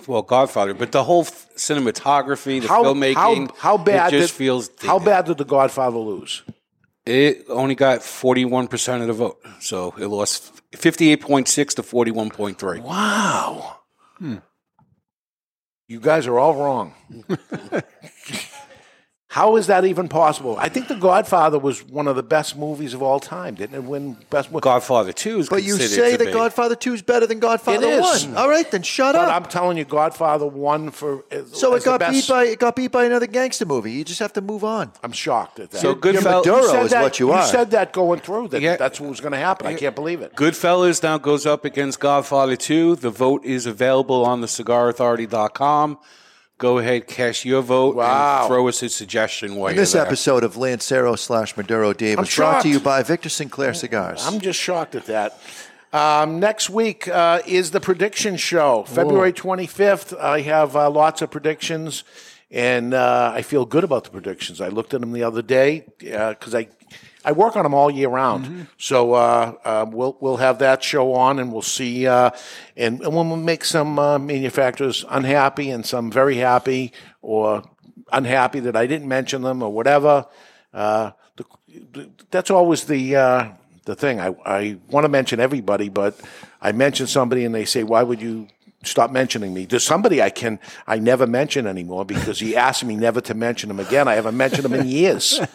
Well, Godfather, but the whole f- cinematography, the how, filmmaking, how, how bad it just did, feels. how bad did the Godfather lose? It only got forty-one percent of the vote, so it lost fifty-eight point six to forty-one point three. Wow. Hmm. You guys are all wrong. How is that even possible? I think The Godfather was one of the best movies of all time. Didn't it win best movie? Godfather Two is But you say to that be. Godfather 2 is better than Godfather It is. 1. All right, then shut But up. I'm telling you, Godfather One for. Uh, so as it the got best- beat by it got beat by another gangster movie. You just have to move on. I'm shocked at that. So You're- Goodfellas- Maduro said is that- what you are. You said that going through that Yeah. that's what was going to happen. I can't believe it. Goodfellas now goes up against Godfather 2. The vote is available on the cigarauthority.com. Go ahead, cast your vote Wow. and throw us a suggestion while And you're this episode of Lancero slash Maduro Dave I'm is brought to you by Victor Sinclair Cigars. I'm just shocked at that. Um, next week uh, is the prediction show, February 25th. I have uh, lots of predictions, and uh, I feel good about the predictions. I looked at them the other day because I I work on them all year round. So uh, uh, we'll we'll have that show on, and we'll see, uh, and, and we'll make some uh, manufacturers unhappy and some very happy, or unhappy that I didn't mention them or whatever. Uh, the, that's always the uh, the thing. I, I want to mention everybody, but I mention somebody and they say, "Why would you stop mentioning me?" There's somebody I can I never mention anymore because he asked me never to mention him again. I haven't mentioned him in years.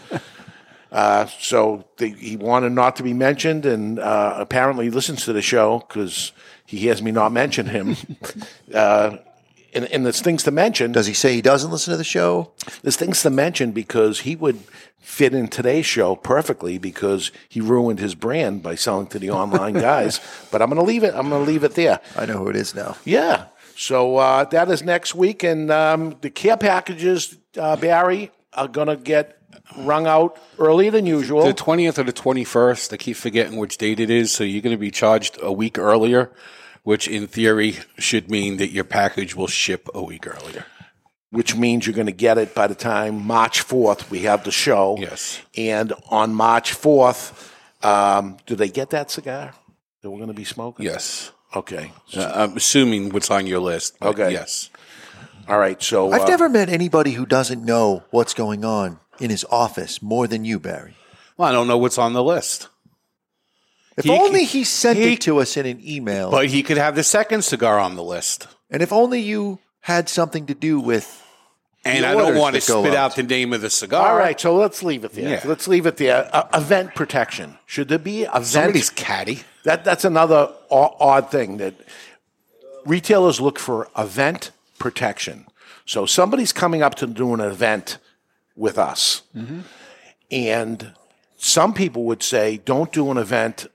Uh, so they, he wanted not to be mentioned, and uh, apparently listens to the show because he hears me not mention him. uh, and, and there's things to mention. Does he say he doesn't listen to the show? There's things to mention because he would fit in today's show perfectly because he ruined his brand by selling to the online guys. But I'm going to leave it. I'm going to leave it there. I know who it is now. Yeah. So uh, that is next week, and um, the care packages, uh, Barry, are going to get rung out earlier than usual. The 20th or the 21st, I keep forgetting which date it is, so you're going to be charged a week earlier, which in theory should mean that your package will ship a week earlier. which means you're going to get it by the time March 4th we have the show. Yes. And on March 4th, um, do they get that cigar that we're going to be smoking? Yes. Okay. Uh, I'm assuming what's on your list. Okay. Yes. All right. So I've uh, never met anybody who doesn't know what's going on in his office more than you, Barry. Well, I don't know what's on the list. If He- only he sent he- it to us in an email. But he could have the second cigar on the list. and if only you had something to do with. And I don't want to spit out. out the name of the cigar. All right. So let's leave it there. Yeah. Let's leave it there. Uh, event protection. Should there be event? Somebody's catty. That that's another o- odd thing that retailers look for event protection. So somebody's coming up to do an event with us, and some people would say, "Don't do an event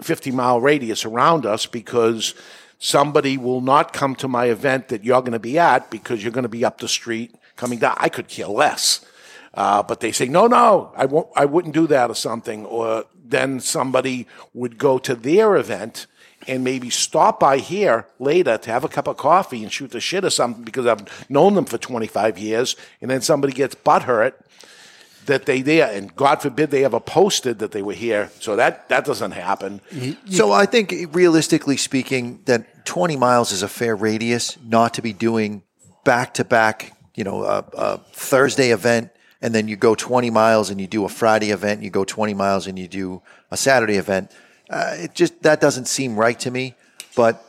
50 mile radius around us because." Somebody will not come to my event that you're going to be at because you're going to be up the street coming down. I could care less. Uh, but they say, no, no, I won't, I wouldn't do that or something. Or then somebody would go to their event and maybe stop by here later to have a cup of coffee and shoot the shit or something because I've known them for 25 years. And then somebody gets butthurt that they there. And God forbid they ever posted that they were here. So that, that doesn't happen. So I think, realistically speaking, that 20 miles is a fair radius not to be doing back to back, you know, a, a Thursday event, and then you go 20 miles and you do a Friday event, you go 20 miles and you do a Saturday event. Uh, it just, that doesn't seem right to me. But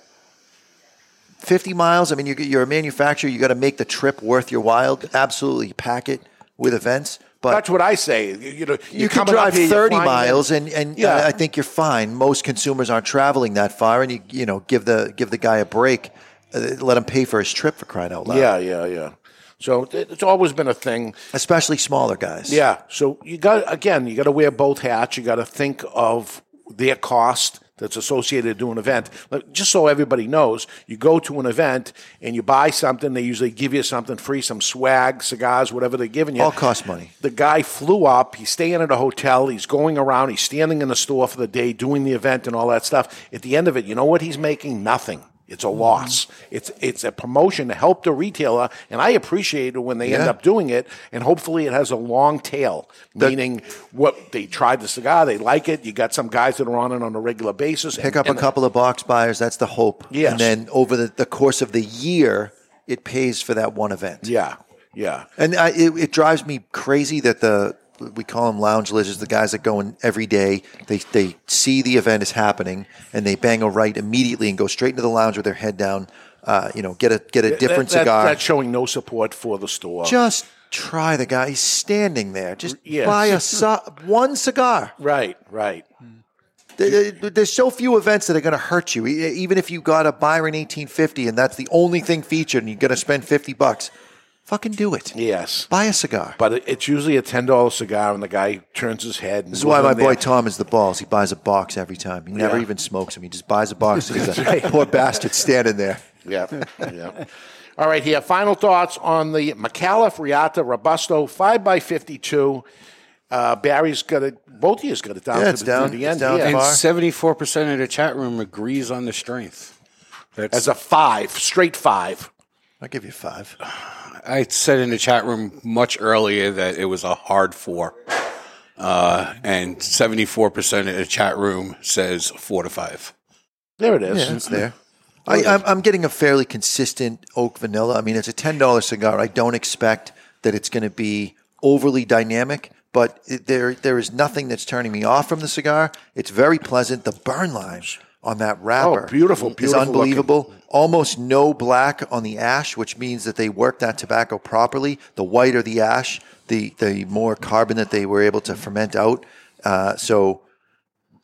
50 miles, I mean, you're, you're a manufacturer, you got to make the trip worth your while. Absolutely pack it with events. But That's what I say. You, know, you can drive here, 30 miles and, and Yeah. uh, I think you're fine. Most consumers aren't traveling that far and you you know give the give the guy a break. Uh, let him pay for his trip for crying out loud. Yeah, yeah, yeah. So it's always been a thing. Especially smaller guys. Yeah. So you got again, you got to wear both hats. You got to think of their cost that's associated to an event. Just so everybody knows, you go to an event and you buy something. They usually give you something free, some swag, cigars, whatever they're giving you. All cost money. The guy flew up. He's staying at a hotel. He's going around. He's standing in the store for the day, doing the event and all that stuff. At the end of it, you know what he's making? Nothing. It's a loss. It's it's a promotion to help the retailer, and I appreciate it when they end Yeah. up doing it. And hopefully, it has a long tail, meaning what they tried the cigar, they like it. You got some guys that are on it on a regular basis. Pick up a couple of box buyers. That's the hope. Yes. And then over the, the course of the year, it pays for that one event. Yeah. Yeah. And I, it, it drives me crazy that the we call them lounge lizards, the guys that go in every day. They they see the event is happening and they bang a right immediately and go straight into the lounge with their head down. Uh, you know, get a get a different That- that- cigar. That's showing no support for the store. Just try the guy. He's standing there. Just Yes. buy a ci- one cigar. Right. Right. There- there- There's so few events that are going to hurt you. Even if you got a Byron 1850 and that's the only thing featured and you're going to spend 50 bucks, fucking do it. Yes. Buy a cigar. But it's usually a ten dollar cigar, and the guy turns his head. And This is why my boy there. Tom is the balls. He buys a box every time. He never Yeah. even smokes them. He just buys a box. He's That's a poor bastard standing there. Yeah, yeah. All right, here. Final thoughts on the Micallef Reata Robusto five x fifty two. Uh, Barry's got it. Both of you's got it down Yeah, to it's the, down- the it's end. down yeah. And seventy-four percent of the chat room agrees on the strength. That's As a five, straight five. I'll give you five. I said in the chat room much earlier that it was a hard four, uh, and seventy-four percent of the chat room says four to five. There it is. Yeah, it's there. I, I'm, I'm getting a fairly consistent oak vanilla. I mean, it's a ten dollar cigar. I don't expect that it's going to be overly dynamic, but it, there there is nothing that's turning me off from the cigar. It's very pleasant. The burn lines on that wrapper, Oh, beautiful, beautiful unbelievable. Almost no black on the ash, which means that they work that tobacco properly. The whiter the ash, the the more carbon that they were able to ferment out. Uh, so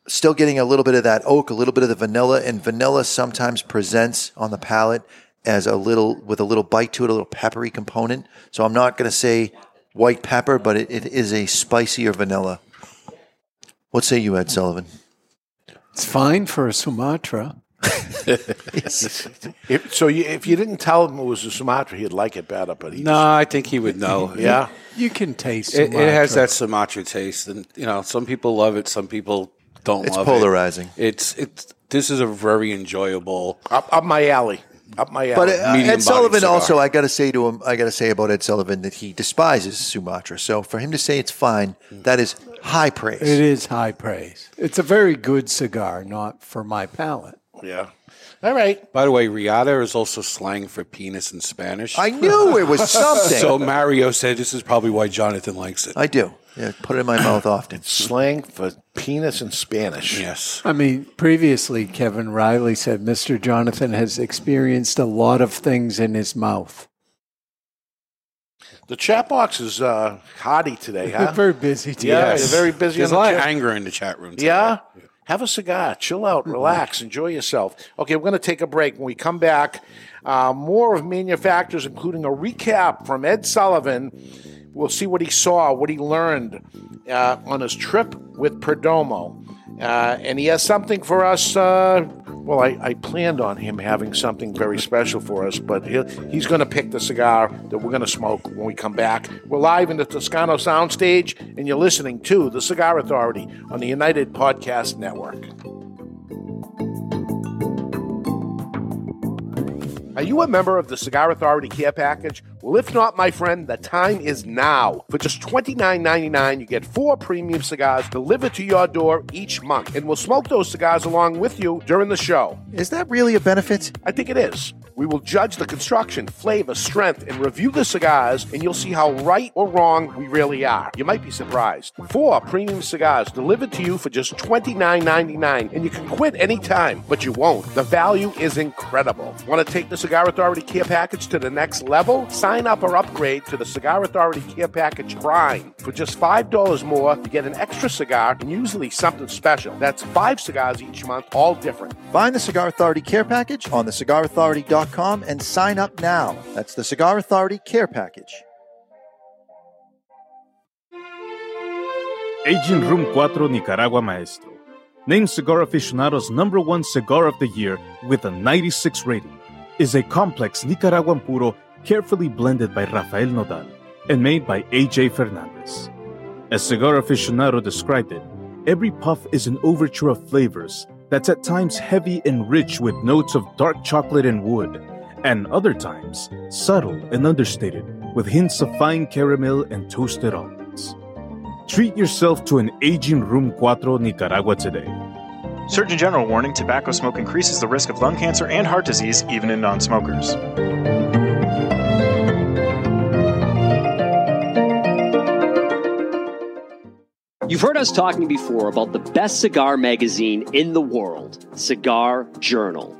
still getting a little bit of that oak, a little bit of the vanilla, and vanilla sometimes presents on the palate as a little with a little bite to it, a little peppery component. So I'm not going to say white pepper, but it, it is a spicier vanilla. What say you, Ed Sullivan? It's fine for a Sumatra. If, so you, if you didn't tell him it was a Sumatra, he'd like it better. But he No, I think he would know. Yeah. You can taste It, it has that Sumatra taste, and you know, some people love it, some people don't It's love polarizing. it. It's it's this is a very enjoyable up, up my alley, up my alley. But uh, Ed Sullivan cigar. also, I got to say to him, I got to say about Ed Sullivan that he despises Sumatra. So for him to say it's fine, that is high praise. It is high praise. It's a very good cigar, not for my palate. Yeah. All right. By the way, Reata is also slang for penis in Spanish. I knew it was something. so Mario said this is probably why Jonathan likes it. I do. Yeah, put it in my mouth often. Slang for penis in Spanish. Yes. I mean, previously, Kevin Riley said Mr. Jonathan has experienced a lot of things in his mouth. The chat box is uh, hardy today, huh? They're very busy today. Yeah, Yes. you're very busy. There's a the lot of anger in the chat room. Today. Yeah. Have a cigar, chill out, relax, enjoy yourself. Okay, we're going to take a break. When we come back, uh, more of manufacturers, including a recap from Ed Sullivan. We'll see what he saw, what he learned uh, on his trip with Perdomo. Uh, and he has something for us. Uh, well, I, I planned on him having something very special for us, but he'll, he's going to pick the cigar that we're going to smoke when we come back. We're live in the Toscano Soundstage, and you're listening to The Cigar Authority on the United Podcast Network. Are you a member of the Cigar Authority Care Package? Well, if not, my friend, the time is now. For just $29.99, you get four premium cigars delivered to your door each month, and we'll smoke those cigars along with you during the show. Is that really a benefit? I think it is. We will judge the construction, flavor, strength, and review the cigars, and you'll see how right or wrong we really are. You might be surprised. Four premium cigars delivered to you for just $29.99, and you can quit anytime, but you won't. The value is incredible. Want to take the Cigar Authority Care Package to the next level? Sign up or upgrade to the Cigar Authority Care Package Prime. For just $5 more, you get an extra cigar and usually something special. That's five cigars each month, all different. Find the Cigar Authority Care Package on thecigarauthority.com and sign up now. That's the Cigar Authority Care Package. Aging Room 4 Nicaragua Maestro. Named Cigar Aficionado's number one cigar of the year with a 96 rating, is a complex Nicaraguan puro carefully blended by Rafael Nodal and made by AJ Fernandez. As Cigar Aficionado described it, every puff is an overture of flavors that's at times heavy and rich with notes of dark chocolate and wood, and other times subtle and understated with hints of fine caramel and toasted almonds. Treat yourself to an aging Room 4 Nicaragua today. Surgeon General warning tobacco smoke increases the risk of lung cancer and heart disease even in non smokers. You've heard us talking before about the best cigar magazine in the world, Cigar Journal.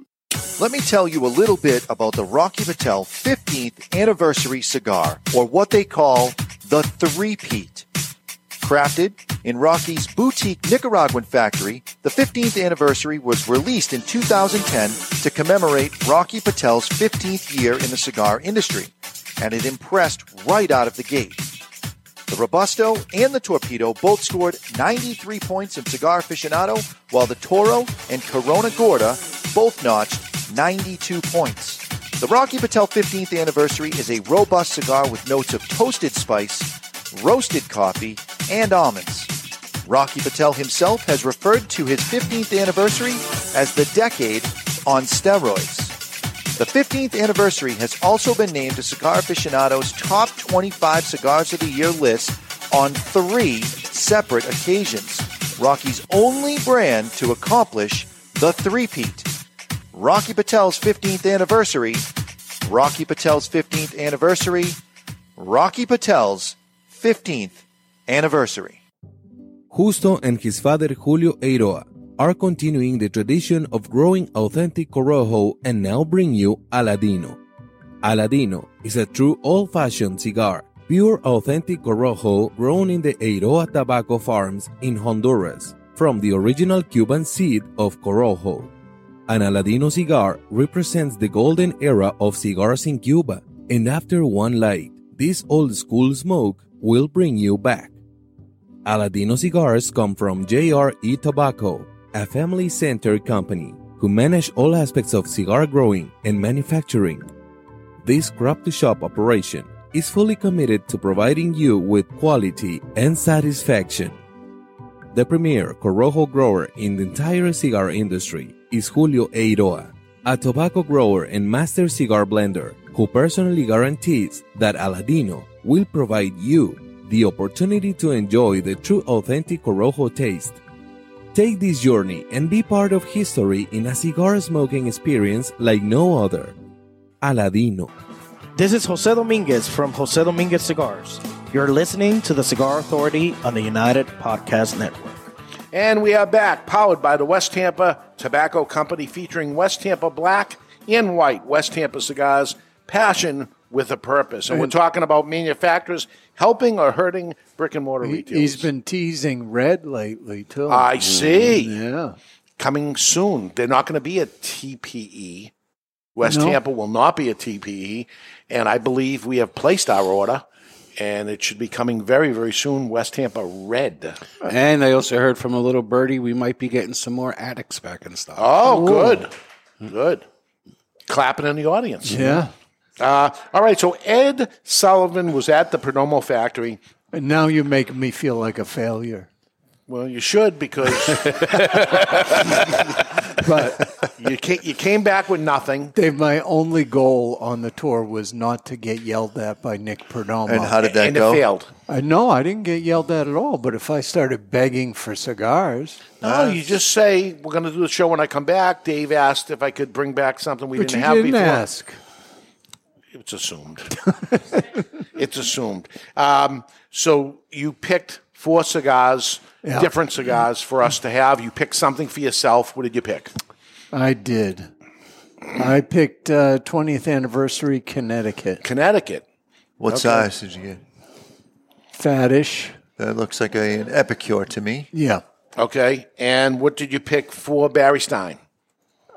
Let me tell you a little bit about the Rocky Patel 15th anniversary cigar, or what they call the three-peat. Crafted in Rocky's boutique Nicaraguan factory, the 15th anniversary was released in 2010 to commemorate Rocky Patel's 15th year in the cigar industry, and it impressed right out of the gate. The Robusto and the Torpedo both scored 93 points in Cigar Aficionado, while the Toro and Corona Gorda both notched 92 points. The Rocky Patel 15th anniversary is a robust cigar with notes of toasted spice, roasted coffee, and almonds. Rocky Patel himself has referred to his 15th anniversary as the decade on steroids. The 15th anniversary has also been named to Cigar Aficionado's top 25 cigars of the year list on three separate occasions. Rocky's only brand to accomplish the three-peat. Rocky Patel's 15th anniversary, Rocky Patel's 15th anniversary, Rocky Patel's 15th anniversary. Justo and his father Julio Eiroa are continuing the tradition of growing authentic Corojo and now bring you Aladino. Aladino is a true old-fashioned cigar, pure authentic Corojo grown in the Eiroa tobacco farms in Honduras from the original Cuban seed of Corojo. An Aladino cigar represents the golden era of cigars in Cuba, and after one light, this old school smoke will bring you back. Aladino cigars come from JRE Tobacco, a family centered company who manage all aspects of cigar growing and manufacturing. This crop to shop operation is fully committed to providing you with quality and satisfaction. The premier Corojo grower in the entire cigar industry is Julio Eiroa, a tobacco grower and master cigar blender who personally guarantees that Aladino will provide you the opportunity to enjoy the true authentic Corojo taste. Take this journey and be part of history in a cigar smoking experience like no other. Aladino. This is Jose Dominguez from Jose Dominguez Cigars. You're listening to the Cigar Authority on the United Podcast Network. And we are back, powered by the West Tampa Tobacco Company, featuring West Tampa Black and White West Tampa cigars, passion with a purpose. And we're talking about manufacturers helping or hurting brick and mortar retailers. he's been teasing red lately too. I mm-hmm. see. Yeah. Coming soon. They're not going to be a TPE. West No. Tampa will not be a TPE. And I believe we have placed our order. And it should be coming very, very soon. West Tampa Red. And I also heard from a little birdie we might be getting some more addicts back in stock. Oh, good. Good. Clapping in the audience. Yeah. Uh, all right. So Ed Sullivan was at the Perdomo factory. And now you make me feel like a failure. Well, you should because But you came, you came back with nothing. Dave, my only goal on the tour was not to get yelled at by Nick Perdomo. And how did that And go? it failed. I know I didn't get yelled at at all, but if I started begging for cigars, No, you just say we're going to do the show when I come back. Dave asked if I could bring back something we but didn't you have didn't before. ask. It's assumed. it's assumed. Um, so you picked four cigars, Yeah. different cigars for us to have. You picked something for yourself. What did you pick? I did. I picked uh, 20th anniversary Connecticut. Connecticut. What Okay. size did you get? Fattish. That looks like a, an epicure to me. Yeah. Okay. And what did you pick for Barry Stein?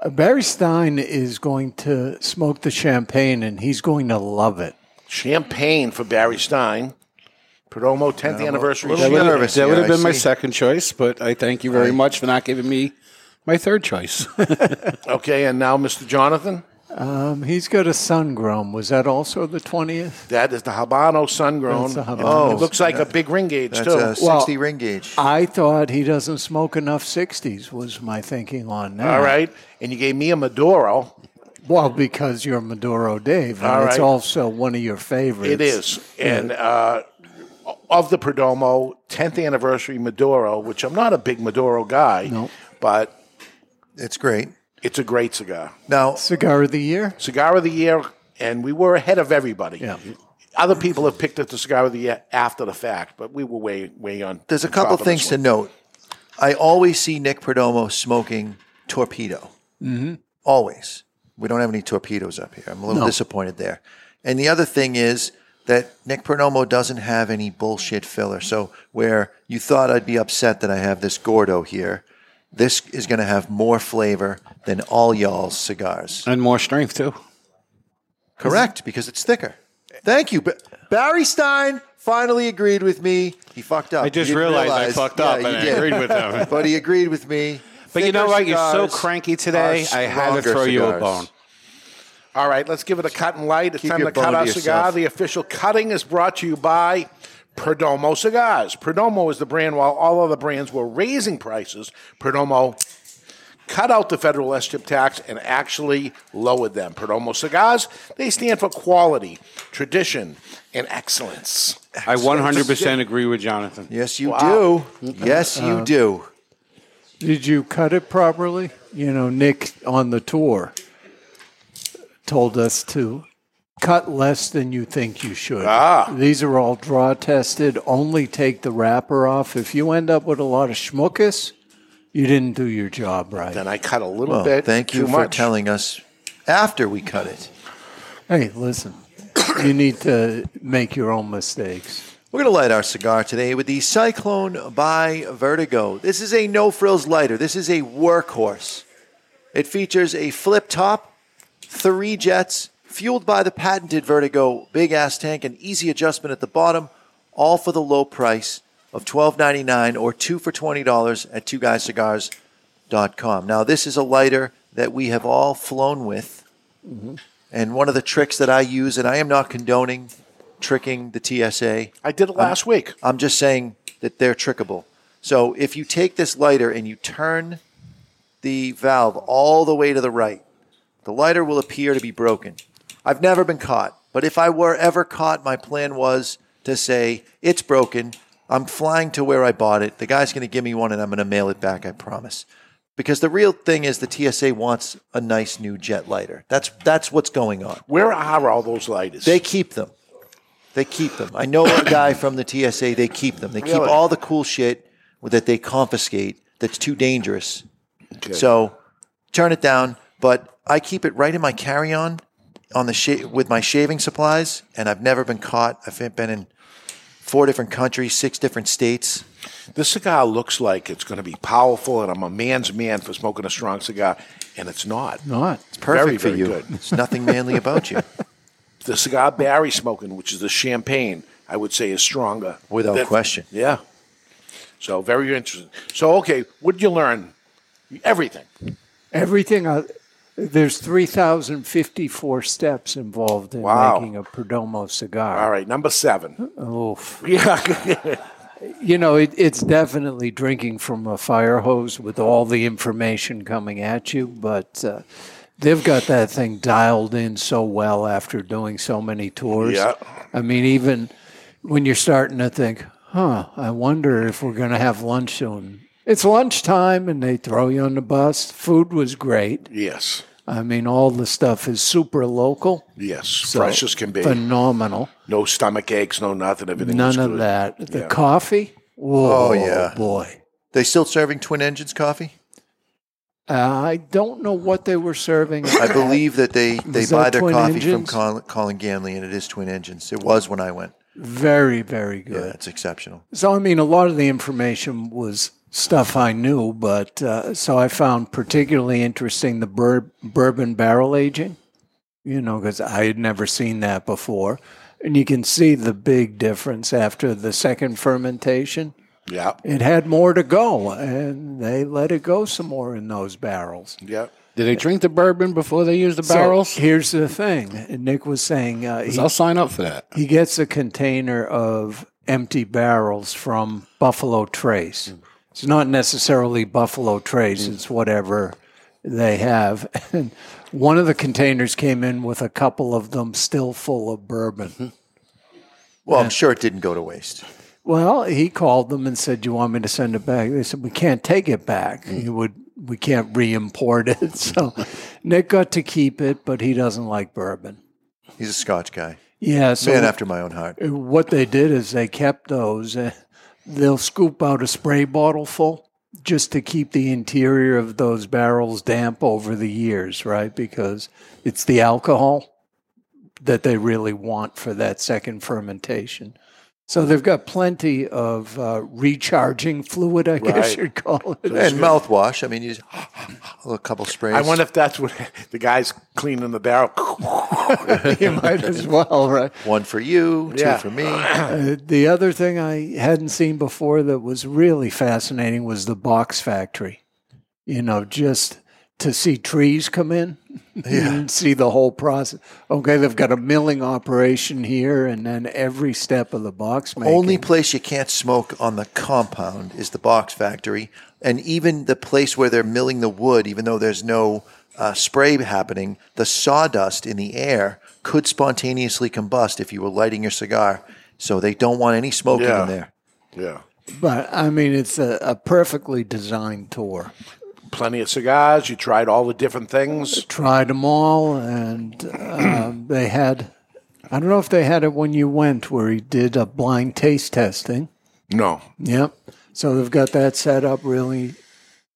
Uh, Barry Stein is going to smoke the champagne and he's going to love it. Champagne for Barry Stein. Perdomo 10th anniversary. That would, champagne. that would have been my second choice, but I thank you very much for not giving me my third choice. Okay, and now Mr. Jonathan. Um, he's got a sun grown. Was that also the 20th? That is the Habano Sun Grown. That's the Habano. it looks like a big ring gauge That's too. a 60 ring gauge. I thought he doesn't smoke enough 60s, was my thinking on that. All right, and you gave me a Maduro. Well, because you're Maduro Dave, and All it's right. also one of your favorites. It is, and uh, of the Perdomo 10th anniversary Maduro, which I'm not a big Maduro guy, but it's great. It's a great cigar. Now, cigar of the year, cigar of the year, and we were ahead of everybody. Yeah. Other people have picked it the cigar of the year after the fact, but we were way way on. There's a couple of things to note. I always see Nick Perdomo smoking torpedo. Mm-hmm. Always. We don't have any torpedoes up here. I'm a little No. disappointed there. And the other thing is that Nick Perdomo doesn't have any bullshit filler. So where you thought I'd be upset that I have this Gordo here, this is going to have more flavor than all y'all's cigars. and more strength, too. Correct, because it's thicker. Thank you. Ba- Barry Stein finally agreed with me. He fucked up. I just You didn't realized I realize. fucked up and I did. agreed with him. but he agreed with me. But you know what? You're so cranky today. I had to stronger throw you a bone. All right, let's give it a cut and light. It's Keep time to cut bone our cigar. The official cutting is brought to you by Perdomo Cigars. Perdomo is the brand while all other brands were raising prices. Perdomo cut out the federal SCHIP tax and actually lowered them. Perdomo Cigars, they stand for quality, tradition, and excellence. I 100% agree with Jonathan. Yes, you Wow. do. Yes, you Uh, do. Did you cut it properly? You know, Nick on the tour told us to cut less than you think you should. Ah. These are all draw tested. Only take the wrapper off. If you end up with a lot of schmuckus, you didn't do your job right. Then I cut a little Well, bit thank you too for much. telling us after we cut it. Hey, listen, you need to make your own mistakes. We're going to light our cigar today with the Cyclone by Vertigo. This is a no frills lighter. This is a workhorse. It features a flip top, three jets, fueled by the patented Vertigo big ass tank, and easy adjustment at the bottom, all for the low price of $12.99 or two for $20 at twoguyscigars.com. Now, this is a lighter that we have all flown with. Mm-hmm. And one of the tricks that I use, and I am not condoning tricking the TSA. I did it last week. I'm just saying that they're trickable. So if you take this lighter and you turn the valve all the way to the right, the lighter will appear to be broken. I've never been caught, but if I were ever caught, my plan was to say, it's broken. I'm flying to where I bought it. The guy's going to give me one and I'm going to mail it back, I promise. Because the real thing is the TSA wants a nice new jet lighter. That's that's what's going on. Where are all those lighters? They keep them. They keep them. I know a guy from the TSA. They keep them. They keep Really? all the cool shit that they confiscate that's too dangerous. So turn it down. But I keep it right in my carry-on on the sha- with my shaving supplies, and I've never been caught. I've been in four different countries, six different states. This cigar looks like it's going to be powerful, and I'm a man's man for smoking a strong cigar, and it's not. Not. It's perfect Very, for very you. good. There's nothing manly about you. The cigar Barry smoking, which is the champagne, I would say is stronger. Without That- question. Yeah. So very interesting. So okay, what did you learn? Everything. Everything. Uh, there's 3,054 steps involved in Wow. making a Perdomo cigar. All right, number seven. Oof. Yeah. You know, it, it's definitely drinking from a fire hose with all the information coming at you, but uh, they've got that thing dialed in so well after doing so many tours. Yeah. I mean, even when you're starting to think, huh, I wonder if we're going to have lunch soon. It's lunchtime and they throw you on the bus. Food was great. yes. I mean, all the stuff is super local. Yes, So, fresh as can be. Phenomenal. No stomach aches, no nothing. Everything. None was of that. The Yeah. coffee. Whoa, Oh, yeah. boy. They still serving twin engines coffee? Uh, I don't know what they were serving. I believe that they, they Was buy that their coffee engines? from Colin, Colin Ganley, and it is twin engines. It was when I went. Very, very good. Yeah, it's exceptional. So, I mean, a lot of the information was stuff I knew, but uh, so I found particularly interesting the bur- bourbon barrel aging, you know, because I had never seen that before. And you can see the big difference after the second fermentation. Yeah. It had more to go, and they let it go some more in those barrels. Yeah. Did they drink the bourbon before they used the So, barrels? here's the thing Nick was saying uh, 'Cause I'll sign up for that. He gets a container of empty barrels from Buffalo Trace. It's not necessarily Buffalo Trace, it's whatever they have. And one of the containers came in with a couple of them still full of bourbon. Well, I'm sure it didn't go to waste. Well, he called them and said, "Do you want me to send it back?" They said, "We can't take it back. Mm. You would, we can't re-import it." So Nick got to keep it, but he doesn't like bourbon. He's a Scotch guy. Yeah, so Man after my own heart. What they did is they kept those. They'll scoop out a spray bottle full just to keep the interior of those barrels damp over the years, right? Because it's the alcohol that they really want for that second fermentation. So they've got plenty of uh, recharging fluid, I guess Right. you'd call it. And mouthwash. I mean, you just a couple sprays. I wonder if that's what the guy's cleaning the barrel. you might as well, right? One for you, two Yeah. for me. Uh, the other thing I hadn't seen before that was really fascinating was the box factory. You know, just to see trees come in and see the whole process. Okay, they've got a milling operation here, and then every step of the box making. Only place you can't smoke on the compound is the box factory, and even the place where they're milling the wood, even though there's no uh, spray happening, the sawdust in the air could spontaneously combust if you were lighting your cigar. So they don't want any smoking Yeah. in there. Yeah. But I mean, it's a, a perfectly designed tour. Plenty of cigars. You tried all the different things. Tried them all, and um, they had. I don't know if they had it when you went, where he did a blind taste testing. No. Yep. So they've got that set up really,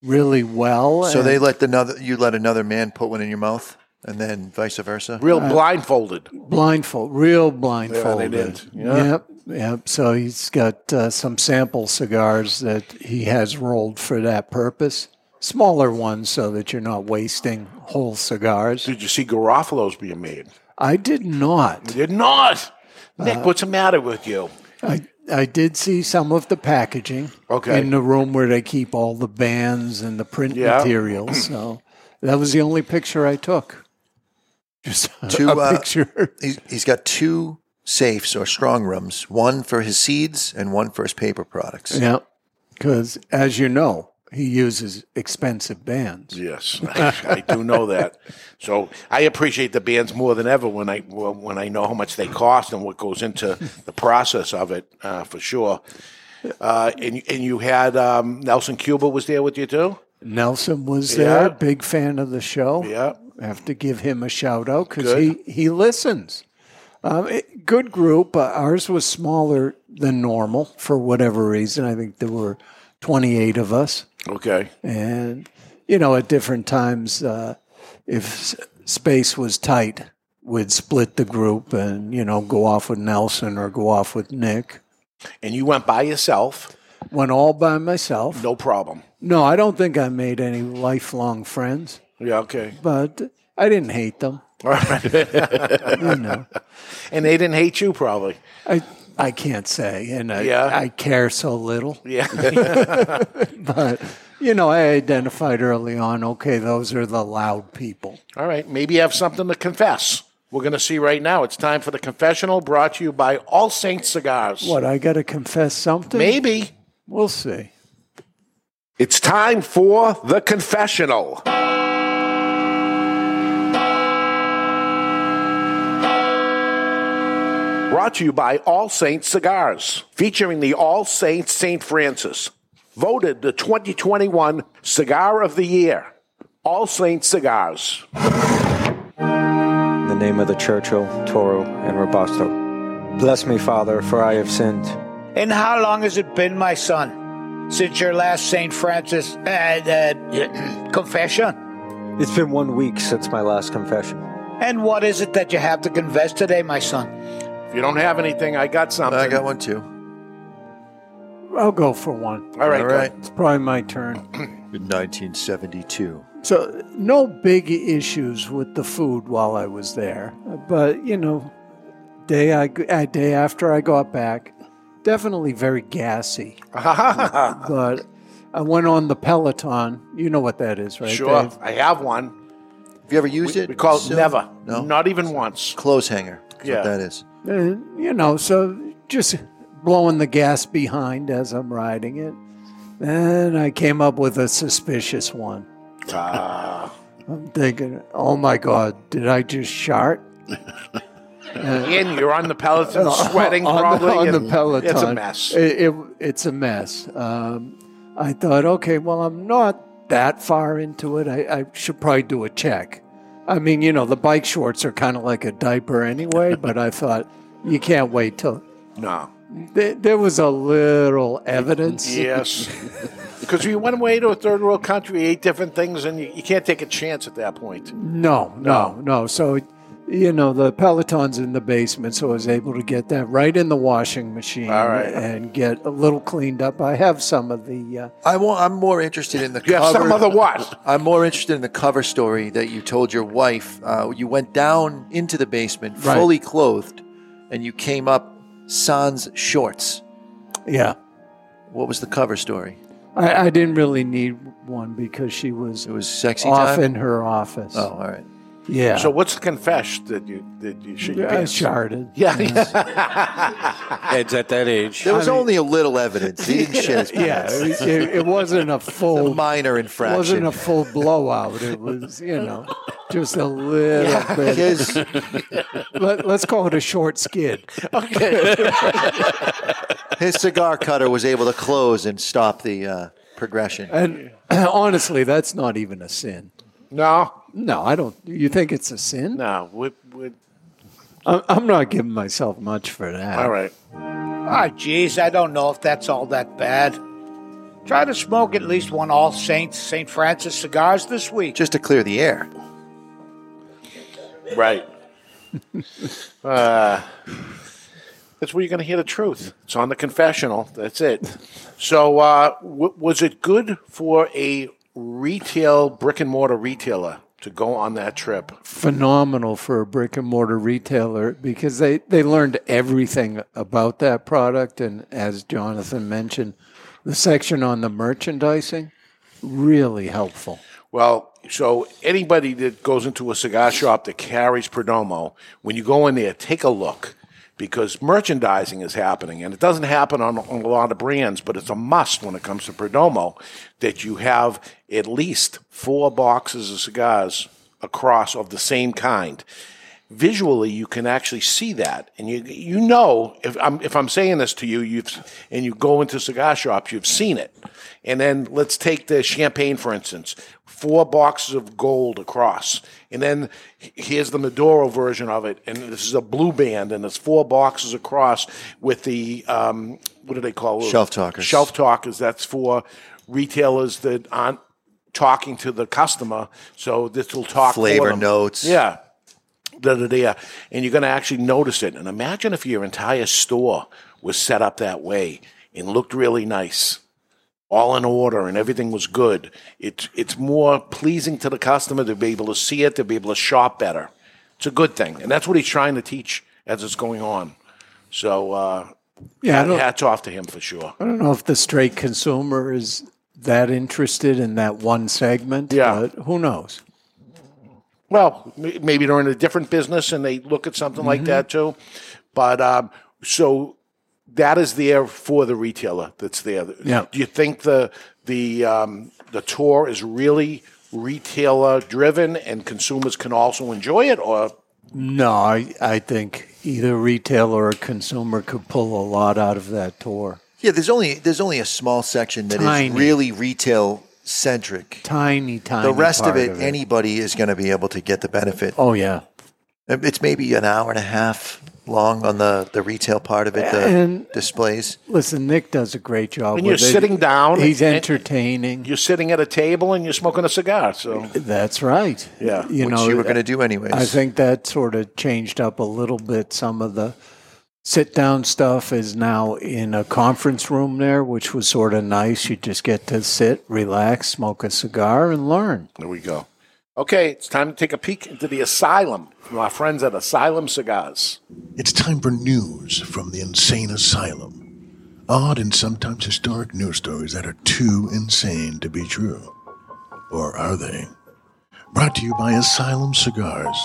really well. So they let another you let another man put one in your mouth, and then vice versa. Real Uh, blindfolded. blindfold, real blindfolded. did. Yeah. Yep. Yep. So he's got uh, some sample cigars that he has rolled for that purpose. Smaller ones, so that you're not wasting whole cigars. Did you see Garofalo's being made? I did not. You did not. Nick, Uh, what's the matter with you? I I did see some of the packaging. Okay. In the room where they keep all the bands and the print Yeah. materials. So that was the only picture I took. Just two a uh, picture. He's, he's got two safes or strong rooms, one for his seeds and one for his paper products. Yeah. Because as you know, he uses expensive bands. Yes, I, I do know that. So I appreciate the bands more than ever when I when I know how much they cost and what goes into the process of it, uh, for sure. Uh, and and you had um, Nelson Cuba was there with you too. Nelson was Yeah. there, big fan of the show. Yeah. Have to give him a shout out because he, he listens. Um, it- good group. Uh, ours was smaller than normal for whatever reason. I think there were 28 of us. Okay. And, you know, at different times, uh, if s- space was tight, we'd split the group and, you know, go off with Nelson or go off with Nick. And you went by yourself. Went all by myself. No problem. No, I don't think I made any lifelong friends, Yeah. Okay. but I didn't hate them. All right. You know. And they didn't hate you, probably. I I can't say, and I, Yeah. I care so little. Yeah. but you know, I identified early on. Okay, those are the loud people. All right. Maybe you have something to confess. We're going to see right now. It's time for the confessional brought to you by All Saints Cigars. What I got to confess something? Maybe. We'll see. It's time for the confessional. Brought to you by All Saints Cigars, featuring the All Saints St. Francis, voted the 2021 Cigar of the Year. All Saints Cigars. In the name of the Churchill, Toro, and Robusto. Bless me, Father, for I have sinned. And how long has it been, my son, since your last St. Francis uh, uh, confession? It's been one week since my last confession. And what is it that you have to confess today, my son? If you don't have anything, I got something. I got one too. I'll go for one. All right, All right. It's probably my turn. In 1972. So, no big issues with the food while I was there. But, you know, day, I, uh, day after I got back, definitely very gassy. but I went on the Peloton. You know what that is, right? Sure, Dave? I have one. Have you ever used We- it? we call it Sil? never. No. Not even once. Clothes hanger. Yeah. what that is. Uh, you know, so just blowing the gas behind as I'm riding it. And I came up with a suspicious one. Ah. I'm thinking, oh my God, did I just shart? Ian, you're on the Peloton, sweating on, probably. on the Peloton. It's a mess. It, it- it's a mess. Um, I thought, okay, well, I'm not that far into it. I, I should probably do a check. I mean, you know, the bike shorts are kind of like a diaper anyway, but I thought you can't wait till. No. There, there was a little evidence. Yes. Because you went away to a third world country, ate different things, and you, you can't take a chance at that point. No, no, no. So, you know, the Peloton's in the basement, so I was able to get that right in the washing machine right. and get a little cleaned up. I have some of the. Uh, I want, I'm more interested in the You have cover. some other what? I'm more interested in the cover story that you told your wife. Uh, you went down into the basement Right. fully clothed, and you came up sans shorts. yeah. What was the cover story? I, I didn't really need one because she was It was sexy off time. in her office. oh, all right. Yeah. So what's the confess that you that you should? I sharded. Yeah. Ed's at that age. There was only a little evidence. He didn't shit his Yeah, pants. it, it- it wasn't a It's a full. minor It infraction. wasn't a full blowout. It was, you know, just a little bit. His- Let, let's call it a short skid. Okay. his cigar cutter was able to close and stop the uh, progression. And honestly, that's not even a sin. no. No, I don't. You think it's a sin? No. We, we, I'm I'm not giving myself much for that. all right. Ah, geez, I don't know if that's all that bad. Try to smoke at least one All Saints St. Francis cigars this week. Just to clear the air. Right. uh, that's where you're going to hear the truth. It's on the confessional. That's it. So, uh, w- was it good for a retail brick and mortar retailer to go on that trip? Phenomenal for a brick and mortar retailer because they, they learned everything about that product. And as Jonathan mentioned, the section on the merchandising, really helpful. Well, so anybody that goes into a cigar shop that carries Perdomo, when you go in there, take a look because merchandising is happening, and it doesn't happen on, on a lot of brands, but it's a must when it comes to Perdomo that you have at least four boxes of cigars across of the same kind. Visually, you can actually see that, and you you know if I'm if I'm saying this to you, you've and you go into cigar shops, you've seen it. And then let's take the champagne for instance, four boxes of gold across, and then here's the Maduro version of it, and this is a blue band, and it's four boxes across with the um, what do they call it? Shelf talkers. Shelf talkers. That's for retailers that aren't talking to the customer, so this will talk Flavor notes. Yeah da, da, da, and you're going to actually notice it. And imagine if your entire store was set up that way and looked really nice, all in order, and everything was good. It's it's more pleasing to the customer to be able to see it, to be able to shop better. It's a good thing, and that's what he's trying to teach as it's going on. So, uh, Yeah, hats off to him for sure. I don't know if the straight consumer is that interested in that one segment. Yeah. But who knows? Well, maybe they're in a different business and they look at something like that too. But um, so that is there for the retailer. That's there. Yeah. Do you think the the um, the tour is really retailer driven and consumers can also enjoy it, or No, I, I think either retailer or consumer could pull a lot out of that tour. Yeah, there's only there's only a small section that is Tiny. really retail centric. Tiny, tiny. the rest of part it, anybody is going to be able to get the benefit. Oh yeah, um, it's maybe an hour and a half long on the the retail part of it. The And- displays. Listen, Nick does a great job. And you're it. sitting down. He's entertaining. You're sitting at a table and you're smoking a cigar. So That's right. Yeah. you Which know you were uh, gonna do anyways. I think that sort of changed up a little bit. Some of the sit down stuff is now in a conference room there, which was sort of nice. You just get to sit, relax, smoke a cigar, and learn. There we go. Okay, it's time to take a peek into the asylum from our friends at Asylum Cigars. It's time for news from the insane asylum. Odd and sometimes historic news stories that are too insane to be true. Or are they? Brought to you by Asylum Cigars.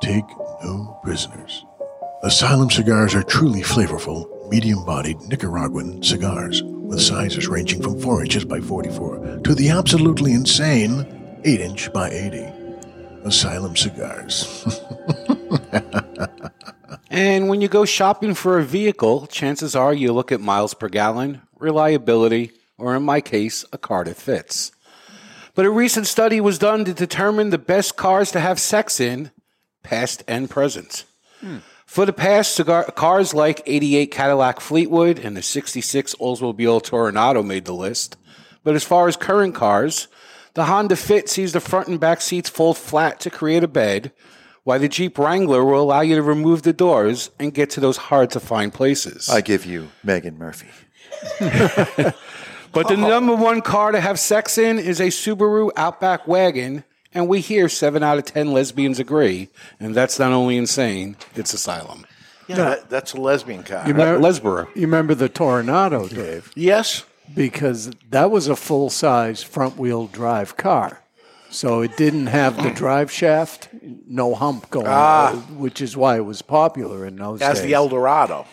Take no prisoners. Asylum cigars are truly flavorful, medium bodied Nicaraguan cigars with sizes ranging from 4 inches by 44 to the absolutely insane 8 inch by 80. Asylum cigars. And when you go shopping for a vehicle, chances are you look at miles per gallon, reliability, or in my case, a car that fits. But a recent study was done to determine the best cars to have sex in, past and present. Hmm. For the past, cigar, cars like 88 Cadillac Fleetwood and the 66 Oldsmobile Toronado made the list. But as far as current cars, the Honda Fit sees the front and back seats fold flat to create a bed, while the Jeep Wrangler will allow you to remove the doors and get to those hard to find places. I give you Megan Murphy. But the number one car to have sex in is a Subaru Outback wagon, and we hear seven out of ten lesbians agree, and that's not only insane, it's asylum. Yeah, that- that's a lesbian car. You remember, Lesborough. You remember the Toronado, Dave? Yes. Because that was a full size front wheel drive car. So it didn't have the drive shaft, no hump going, Ah. on, which is why it was popular in those As days. the Eldorado.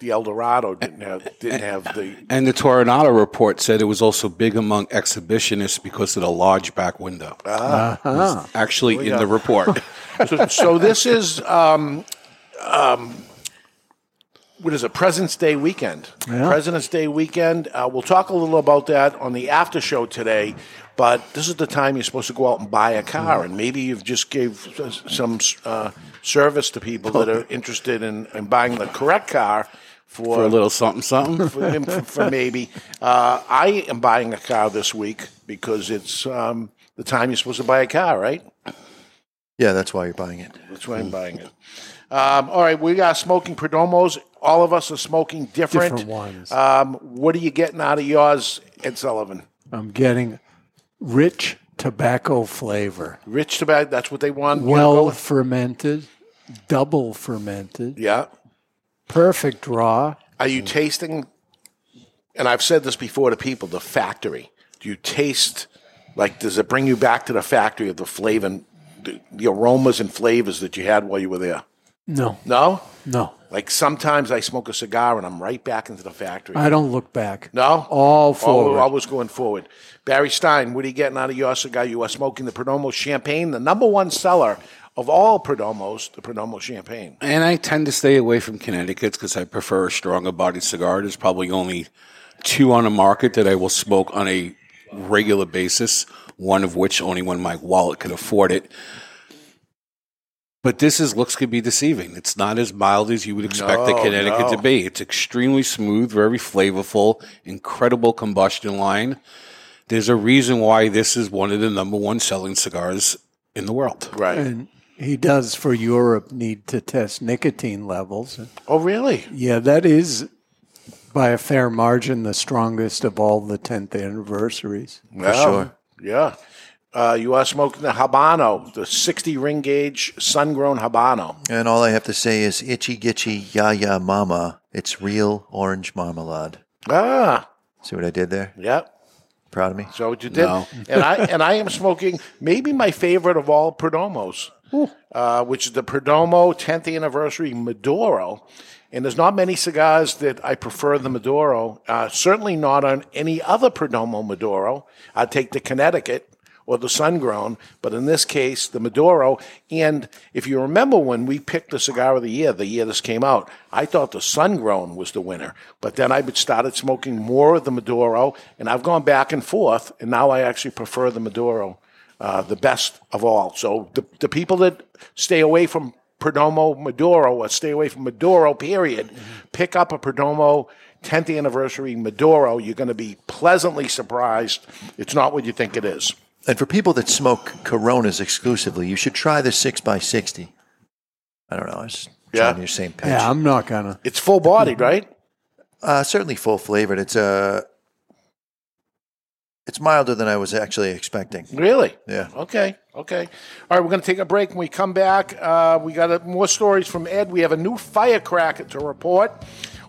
The Eldorado didn't have didn't have the And the Toronado report said it was also big among exhibitionists because of the large back window. Ah. It was Actually, There in go. the report. so, so this is um, um, what is it? President's Day weekend. Yeah. President's Day weekend. Uh, we'll talk a little about that on the after show today. But this is the time you're supposed to go out and buy a car, and maybe you've just gave some uh, service to people that are interested in, in buying the correct car for, For a little something, something. for, for, for maybe. Uh, I am buying a car this week because it's um, the time you're supposed to buy a car, right? Yeah, that's why you're buying it. That's why I'm buying it. Um, all right, we got smoking Perdomos. All of us are smoking different. Different ones. Um, what are you getting out of yours, Ed Sullivan? I'm getting rich tobacco flavor. Rich tobacco. That's what they want. you to go Well fermented, double fermented, yeah. Perfect raw. Are you tasting? And I've said this before to people. The factory. Do you taste? Like, does it bring you back to the factory of the flavor, the, the aromas and flavors that you had while you were there? No, No. no. Like sometimes I smoke a cigar and I'm right back into the factory. I don't look back. No? All forward. Always going forward. Barry Stein, what are you getting out of your cigar? You are smoking the Perdomo Champagne, the number one seller of all Perdomos, the Perdomo Champagne. And I tend to stay away from Connecticut's because I prefer a stronger bodied cigar. There's probably only two on the market that I will smoke on a regular basis, one of which only when my wallet could afford it. But this is looks could be deceiving. It's not as mild as you would expect the No, Connecticut no. to be. It's extremely smooth, very flavorful, incredible combustion line. There's a reason why this is one of the number one selling cigars in the world. Right. And he does for Europe need to test nicotine levels. Oh, really? Yeah, that is by a fair margin the strongest of all the 10th anniversaries. Well, for sure. Yeah. Uh, you are smoking the Habano, the 60 ring gauge sun grown Habano. And all I have to say is itchy gitchy ya ya mama. It's real orange marmalade. Ah, See what I did there? yep. Proud of me? So what you did, No. and I and I am smoking maybe my favorite of all Perdomos, uh, which is the Perdomo 10th anniversary Maduro. And there's not many cigars that I prefer the Maduro. Uh, certainly not on any other Perdomo Maduro. I'd take the Connecticut or the sun grown, but in this case, the Maduro. And if you remember when we picked the cigar of the year, the year this came out, I thought the sun grown was the winner. But then I started smoking more of the Maduro, and I've gone back and forth, and now I actually prefer the Maduro, uh, the best of all. So the, the people that stay away from Perdomo Maduro or stay away from Maduro, period, pick up a Perdomo 10th anniversary Maduro. You're going to be pleasantly surprised. It's not what you think it is. And for people that smoke Coronas exclusively, you should try the 6x60. I don't know. I was Yeah. trying your same pitch. Yeah, I'm not gonna. It's full bodied, right? Uh, certainly full flavored. It's uh, it's milder than I was actually expecting. Really? Yeah. Okay. Okay. All right. We're going to take a break. When we come back, uh, we got uh, more stories from Ed. We have a new firecracker to report.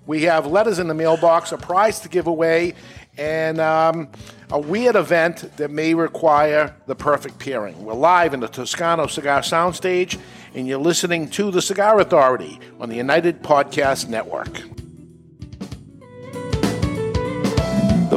We have letters in the mailbox, a prize to give away, and um, a weird event that may require the perfect pairing. We're live in the Toscano Cigar Soundstage, and you're listening to the Cigar Authority on the United Podcast Network.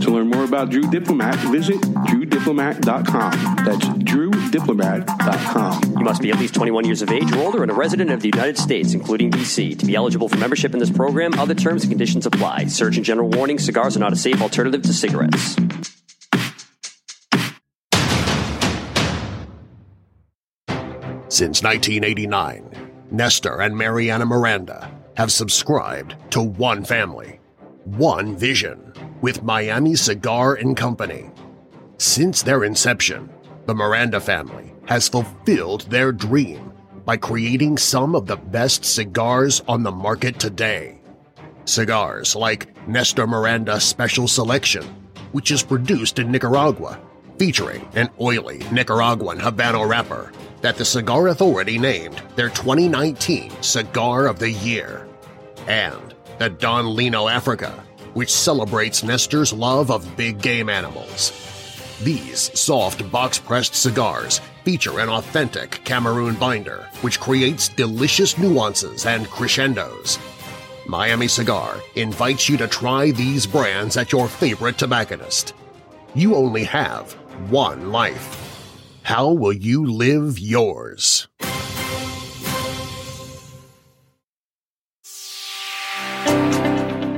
To learn more about Drew Diplomat, visit drewdiplomat.com. That's drewdiplomat.com. You must be at least 21 years of age or older and a resident of the United States, including D.C. To be eligible for membership in this program, other terms and conditions apply. Surgeon General warning cigars are not a safe alternative to cigarettes. Since 1989, Nestor and Mariana Miranda have subscribed to one family, one vision, with Miami Cigar and Company. Since their inception, the Miranda family has fulfilled their dream by creating some of the best cigars on the market today. Cigars like Nestor Miranda Special Selection, which is produced in Nicaragua, featuring an oily Nicaraguan Habano wrapper that the Cigar Authority named their 2019 Cigar of the Year, and the Don Lino Africa, which celebrates Nestor's love of big game animals. These soft box-pressed cigars feature an authentic Cameroon binder, which creates delicious nuances and crescendos. Miami Cigar invites you to try these brands at your favorite tobacconist. You only have one life. How will you live yours?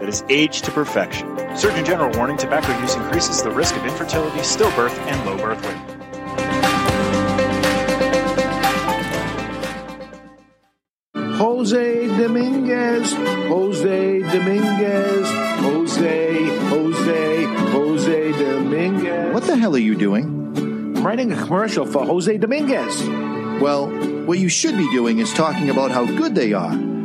that is aged to perfection. Surgeon General warning tobacco use increases the risk of infertility, stillbirth, and low birth weight. Jose Dominguez, Jose Dominguez, Jose, Jose, Jose Dominguez. What the hell are you doing? I'm writing a commercial for Jose Dominguez. Well, what you should be doing is talking about how good they are.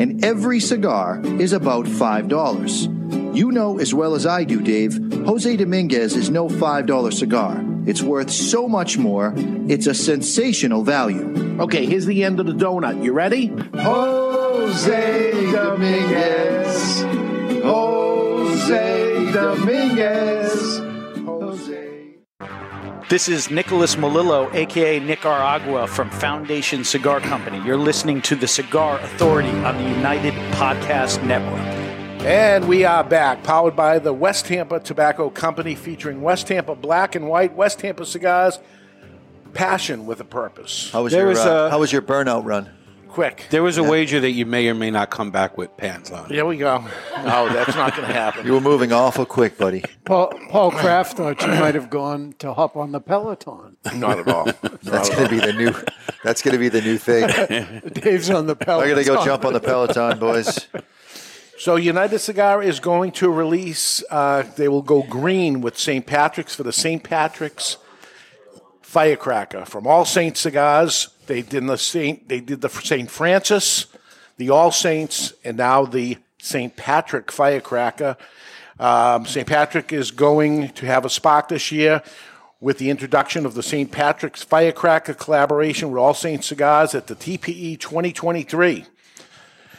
And every cigar is about $5. You know as well as I do, Dave, Jose Dominguez is no $5 cigar. It's worth so much more, it's a sensational value. Okay, here's the end of the donut. You ready? Jose Dominguez. Jose Dominguez. Jose. This is Nicholas Melillo, aka Nicaragua from Foundation Cigar Company. You're listening to the Cigar Authority on the United Podcast Network. And we are back, powered by the West Tampa Tobacco Company, featuring West Tampa Black and White, West Tampa cigars, passion with a purpose. How was There your was uh, a- how was your burnout run? Quick. There was a wager that you may or may not come back with pants on. Here we go. No, that's not going to happen. You were moving awful quick, buddy. Paul, Paul Kraft thought you might have gone to hop on the Peloton. Not at all. That's going to be the new. That's going to be the new thing. Dave's on the Peloton. I'm going to go jump on the Peloton, boys. So United Cigar is going to release. Uh, they will go green with St. Patrick's for the St. Patrick's firecracker from All Saints cigars. They did the Saint. They did the St. Francis, the All Saints, and now the St. Patrick firecracker. Um, St. Patrick is going to have a spark this year with the introduction of the St. Patrick's Firecracker collaboration with All Saints Cigars at the TPE 2023.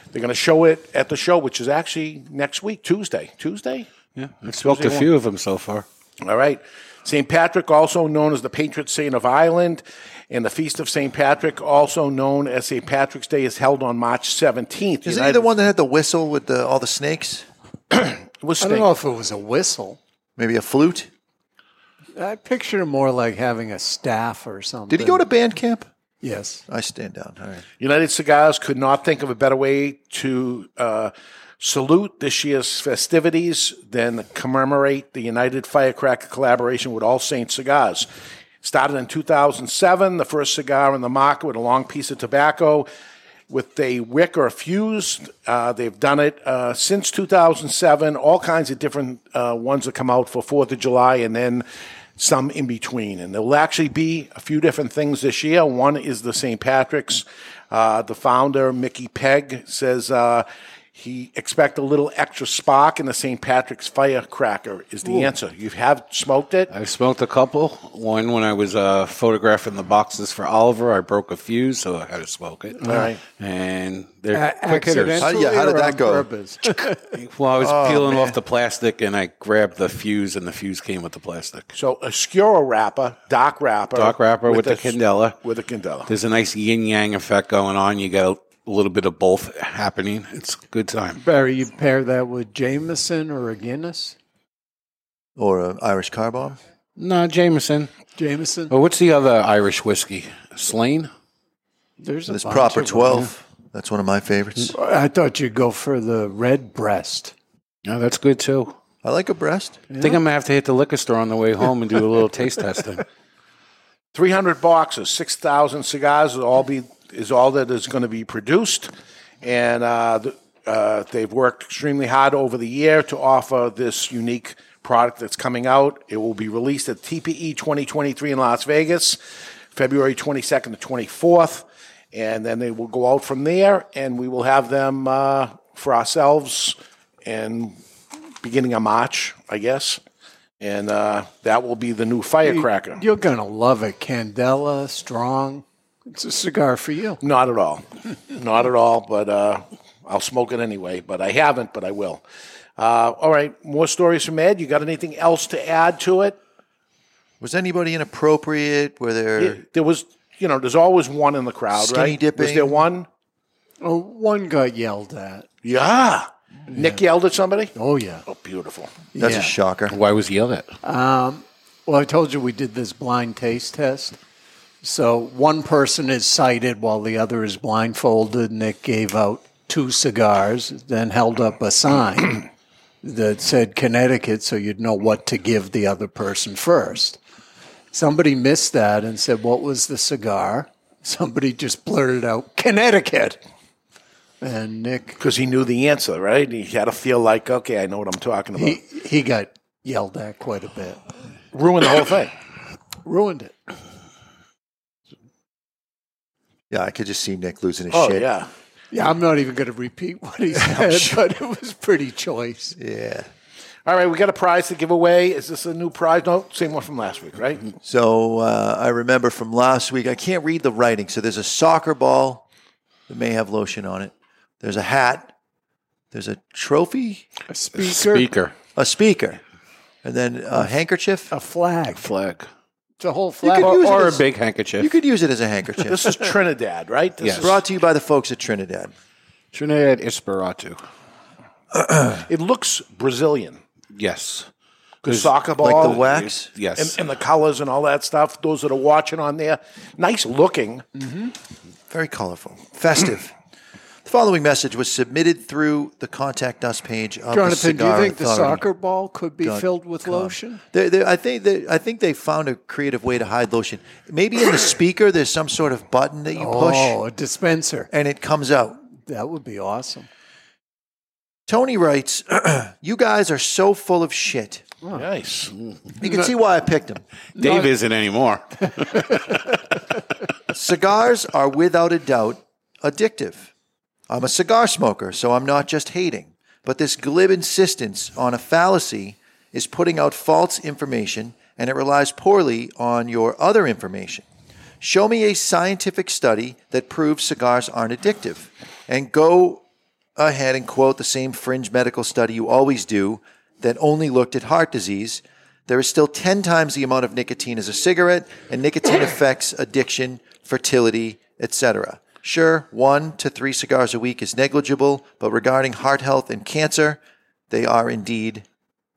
They're going to show it at the show, which is actually next week, Tuesday. Tuesday? Yeah, I've smoked a few one. of them so far. All right. St. Patrick, also known as the patron saint of Ireland, and the Feast of St. Patrick, also known as St. Patrick's Day, is held on March 17th. Isn't he the one that had the whistle with the, all the snakes? was I don't know if it was a whistle. Maybe a flute. I picture him more like having a staff or something. Did he go to band camp? Yes. I stand down. All right. United Cigars could not think of a better way to uh, salute this year's festivities than commemorate the United Firecracker collaboration with All Saints Cigars. Started in 2007, the first cigar in the market with a long piece of tobacco with a wick or a fuse. Uh, they've done it uh, since 2007, all kinds of different uh, ones that come out for 4th of July and then some in between. And there will actually be a few different things this year. One is the St. Patrick's. Uh, the founder, Mickey Pegg, says uh, he expect a little extra spark in the St. Patrick's firecracker is the Ooh. answer. You have smoked it? I've smoked a couple. One when I was uh, photographing the boxes for Oliver, I broke a fuse, so I had to smoke it. All right. And they're A- quick hitters. How- yeah, how did that go? well, I was Oh, peeling man. off the plastic, and I grabbed the fuse, and the fuse came with the plastic. So a Scuro wrapper, dark wrapper. Dark wrapper with, a the candela. With a candela. There's a nice yin yang effect going on. You got a little bit of both happening. It's a good time. Barry, you pair that with Jameson or a Guinness? Or an Irish car bomb? No, Jameson. Jameson. Well, what's the other Irish whiskey? Slane? There's a This bunch proper of them. 12. That's one of my favorites. I thought you'd go for the Redbreast. No, that's good too. I like a breast. I think I'm gonna have to hit the liquor store on the way home and do a little taste testing. 300 boxes, 6,000 cigars will all be is all that is going to be produced, and uh, the, uh, they've worked extremely hard over the year to offer this unique product that's coming out. It will be released at TPE 2023 in Las Vegas, February 22nd to 24th, and then they will go out from there, and we will have them uh, for ourselves and beginning of March, I guess. And uh, that will be the new firecracker. You're going to love it. Candela, strong. It's a cigar for you. Not at all. Not at all, but uh, I'll smoke it anyway. But I haven't, but I will. Uh, all right, more stories from Ed. You got anything else to add to it? Was anybody inappropriate? Were there. Yeah, there was, you know, there's always one in the crowd, Skinny right? Was there one? Oh, one got yelled at. Yeah. Nick yelled at somebody? Oh, yeah. Oh, beautiful. That's Yeah. a shocker. Why was he yelled at? Um, well, I told you we did this blind taste test. So one person is sighted while the other is blindfolded. Nick gave out two cigars, then held up a sign that said Connecticut so you'd know what to give the other person first. Somebody missed that and said, What was the cigar? Somebody just blurted out, Connecticut. And Nick, Because he knew the answer, right? He had to feel like, okay, I know what I'm talking about. he, he got yelled at quite a bit. Ruined the whole thing. Ruined it. Yeah, I could just see Nick losing his Oh, shit. yeah. Yeah, I'm not even going to repeat what he said, but it was pretty choice. Yeah. All right, we got a prize to give away. Is this a new prize? No, same one from last week, right? So uh, I remember from last week, I can't read the writing. So there's a soccer ball that may have lotion on it. There's a hat. There's a trophy. A speaker. Speaker. A speaker. And then a handkerchief. A flag. Flag. It's a whole You flag. could use it Or a as- big handkerchief. You could use it as a handkerchief. This is Trinidad, right? This Yes. is- Brought to you by the folks at Trinidad. Trinidad Espiritu. it looks Brazilian. Yes. Good There's- soccer ball. Like the wax? Yes. And, and the colors and all that stuff. Those that are watching on there. Nice looking. Mm-hmm. Very colorful. Festive. the following message was submitted through the contact us page of the Jonathan, do you Cigar think the soccer ball could be dot filled with com. lotion? They, they, I think they, I think they found a creative way to hide lotion. Maybe in the speaker, there's some sort of button that you push, Oh, a dispenser. and it comes out. That would be awesome. Tony writes, "You guys are so full of shit." Nice. You can see why I picked him. Dave isn't anymore. Cigars are without a doubt addictive. I'm a cigar smoker, so I'm not just hating. But this glib insistence on a fallacy is putting out false information and it relies poorly on your other information. Show me a scientific study that proves cigars aren't addictive. And go ahead and quote the same fringe medical study you always do that only looked at heart disease. There is still 10 times the amount of nicotine as a cigarette, and nicotine affects addiction, fertility, etc. Sure, one to three cigars a week is negligible, but regarding heart health and cancer, they are indeed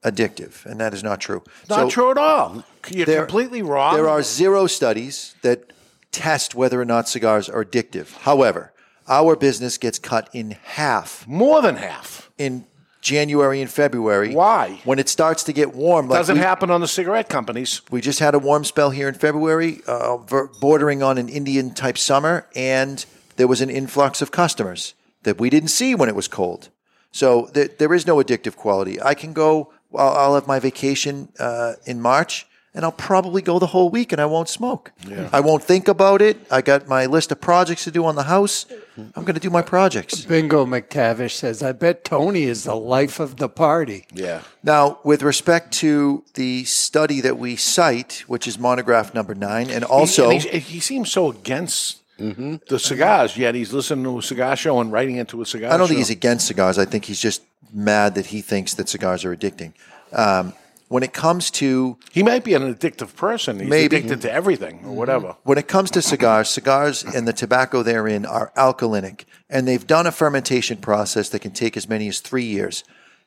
addictive, and that is not true. Not So- true at all. You're There- completely wrong. there are zero studies that test whether or not cigars are addictive. However, our business gets cut in half. More than half. In January and February. Why? When it starts to get warm. like Doesn't we- happen on the cigarette companies. We just had a warm spell here in February, uh, ver- bordering on an Indian type summer, and there was an influx of customers that we didn't see when it was cold. So th- there is no addictive quality. I can go, I'll, I'll have my vacation uh, in March, and I'll probably go the whole week and I won't smoke. Yeah. I won't think about it. I got my list of projects to do on the house. I'm going to do my projects. Bingo McTavish says, I bet Tony is the life of the party. Yeah. Now, with respect to the study that we cite, which is monograph number nine, and also He, and he seems so against the cigars, yet he's listening to a cigar show and writing into a cigar I don't show. think he's against cigars. I think he's just mad that he thinks that cigars are addicting. Um, when it comes to He might be an addictive person. He's Maybe. addicted to everything or mm-hmm. whatever. when it comes to cigars, cigars and the tobacco therein are alkalinic, and they've done a fermentation process that can take as many as three years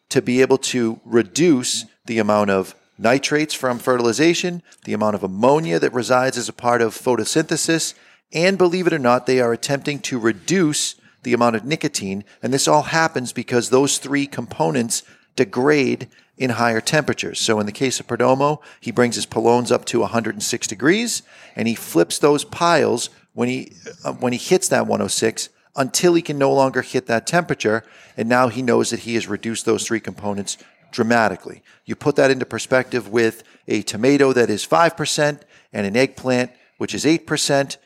to be able to reduce the amount of nitrates from fertilization, the amount of ammonia that resides as a part of photosynthesis, and believe it or not, they are attempting to reduce the amount of nicotine. And this all happens because those three components degrade in higher temperatures. So in the case of Perdomo, he brings his pilones up to 106 degrees and he flips those piles when he uh, when he hits that 106 until he can no longer hit that temperature and now he knows that he has reduced those three components dramatically. You put that into perspective with a tomato that is 5% and an eggplant which is 8%.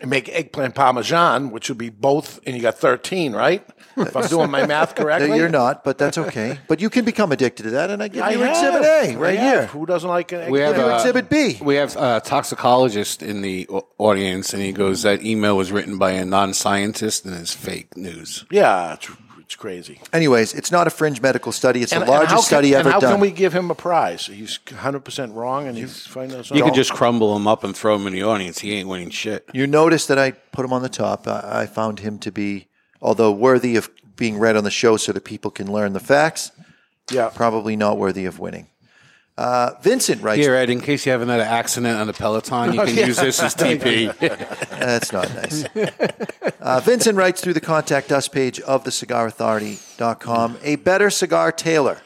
And make eggplant parmesan, which would be both, and you got 13, right? If I'm doing my math correctly. You're not, but that's okay. But you can become addicted to that and I give I you have. Exhibit A right have. here. Who doesn't like an We have eggplant? uh, Exhibit B. We have a toxicologist in the au- audience, and he goes, "That email was written by a non-scientist, and it's fake news." yeah, it's, it's crazy. Anyways, it's not a fringe medical study. It's And- the largest can- study ever and how done. can we give him a prize? He's 100% wrong and he's finding us You could just crumble him up and throw him in the audience. He ain't winning shit. You notice that I put him on the top. I, I found him to be, although worthy of being read on the show so that people can learn the facts, yeah, probably not worthy of winning. Uh, Vincent writes. Here, Ed, in case you have another accident on the Peloton, you can use this as TP. That's not nice. Uh, Vincent writes through the contact us page of thecigarauthority.com a better cigar tailor.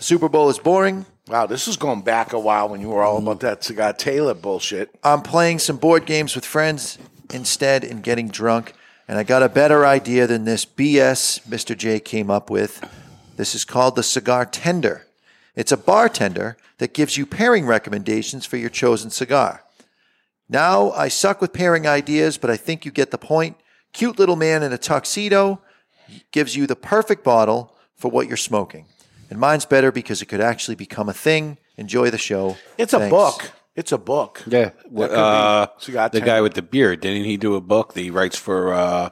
Super Bowl is boring. Wow, this is going back a while when you were all about that cigar Taylor bullshit. I'm playing some board games with friends instead and getting drunk, and I got a better idea than this BS Mr. J came up with. This is called the Cigar Tender. It's a bartender that gives you pairing recommendations for your chosen cigar. Now, I suck with pairing ideas, but I think you get the point. Cute little man in a tuxedo gives you the perfect bottle for what you're smoking. And mine's better because it could actually become a thing. Enjoy the show. It's a book. It's a book. Yeah, That could be uh, Cigar the Tank. guy with the beard. Didn't he do a book that he writes for? Uh,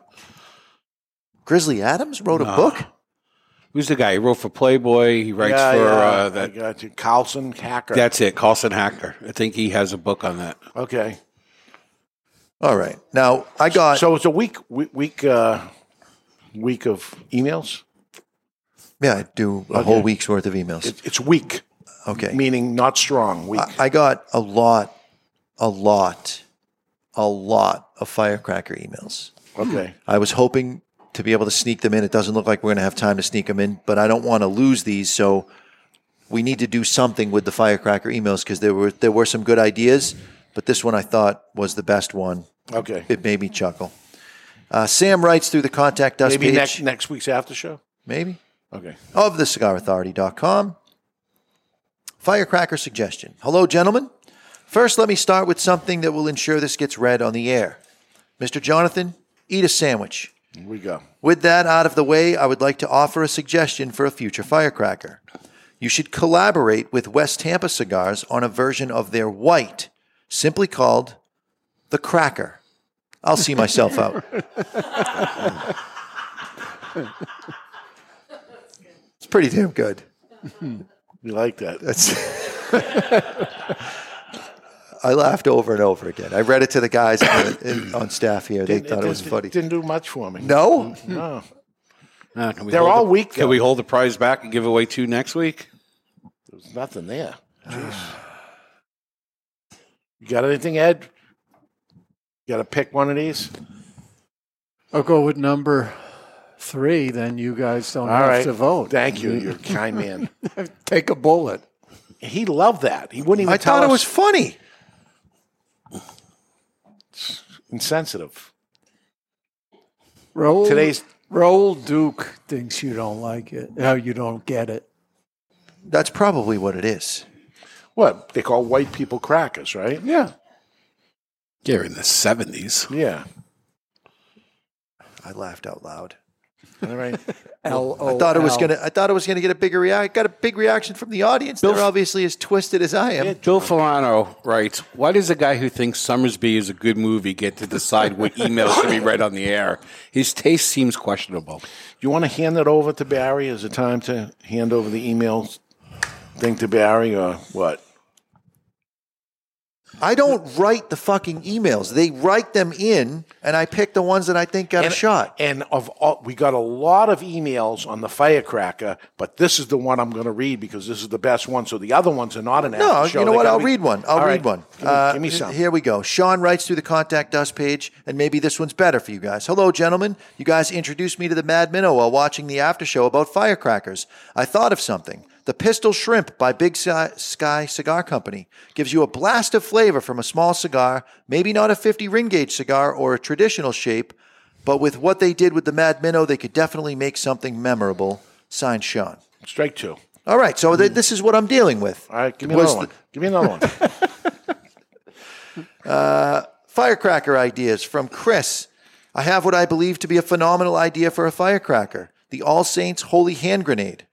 Grizzly Adams wrote a book. Who's the guy? He wrote for Playboy. He writes Yeah, for yeah, uh, I that. got you. Carleton Hacker. That's it, Carleton Hacker. I think he has a book on that. okay. All right. Now I got. So it's a week week week, uh, week of emails. Yeah, I do a Okay. whole week's worth of emails. It, it's weak. Okay. Meaning not strong. Weak. I, I got a lot, a lot, a lot of firecracker emails. Okay. I was hoping to be able to sneak them in. It doesn't look like we're going to have time to sneak them in, but I don't want to lose these. So we need to do something with the firecracker emails because there were there were some good ideas, but this one I thought was the best one. Okay. It made me chuckle. Uh, Sam writes through the contact us Maybe page. next next week's after show. Maybe Okay. of thecigarauthority.com. Firecracker suggestion. Hello, gentlemen. First, let me start with something that will ensure this gets read on the air. Mr. Jonathan, eat a sandwich. Here we go. With that out of the way, I would like to offer a suggestion for a future firecracker. You should collaborate with West Tampa Cigars on a version of their white, simply called the Cracker. I'll see myself out. It's pretty damn good. You like that? That's. I laughed over and over again. I read it to the guys on, in- on staff here. They Didn't- thought it was didn't- funny. Didn't do much for me. No? No. Uh, can we They're hold all the- weak, Can though. we hold the prize back and give away two next week? There's nothing there. Jeez. you got anything, Ed? You got to pick one of these. I'll go with number three. Then you guys don't All have right. to vote. Thank you. You're a kind man. Take a bullet. He loved that. He wouldn't even I tell thought it us- was funny. Insensitive. Raul, Today's- Raul Duke thinks you don't like it. No, you don't get it. That's probably what it is. What they call white people crackers, right? Yeah. Yeah, in the seventies. Yeah. I laughed out loud. All right. L I thought it was gonna. I thought it was gonna get a bigger reaction. Got a big reaction from the audience. They're obviously as twisted as I am. Bill Filano writes, Why does a guy who thinks Sommersby is a good movie get to decide what emails to be read on the air? His taste seems questionable. You want to hand it over to Barry? Is it time to hand over the emails thing to Barry or what? I don't write the fucking emails. They write them in, and I pick the ones that I think got and, a shot. And of all, we got a lot of emails on the firecracker, but this is the one I'm going to read because this is the best one. So the other ones are not an No, after show. you know what? I'll be- read one. I'll read right. one. Give me, Uh, give me some. Here we go. Sean writes through the contact us page, and maybe this one's better for you guys. Hello, gentlemen. You guys introduced me to the Mad Minnow while watching the after show about firecrackers. I thought of something. The Pistol Shrimp by Big Sky Cigar Company gives you a blast of flavor from a small cigar, maybe not a 50 ring gauge cigar or a traditional shape, but with what they did with the Mad Minnow, they could definitely make something memorable. Signed, Sean. Strike two. All right, so th- this is what I'm dealing with. All right, give me Was another the- one. Give me another one. Uh, firecracker ideas from Chris. I have what I believe to be a phenomenal idea for a firecracker the All Saints Holy Hand Grenade.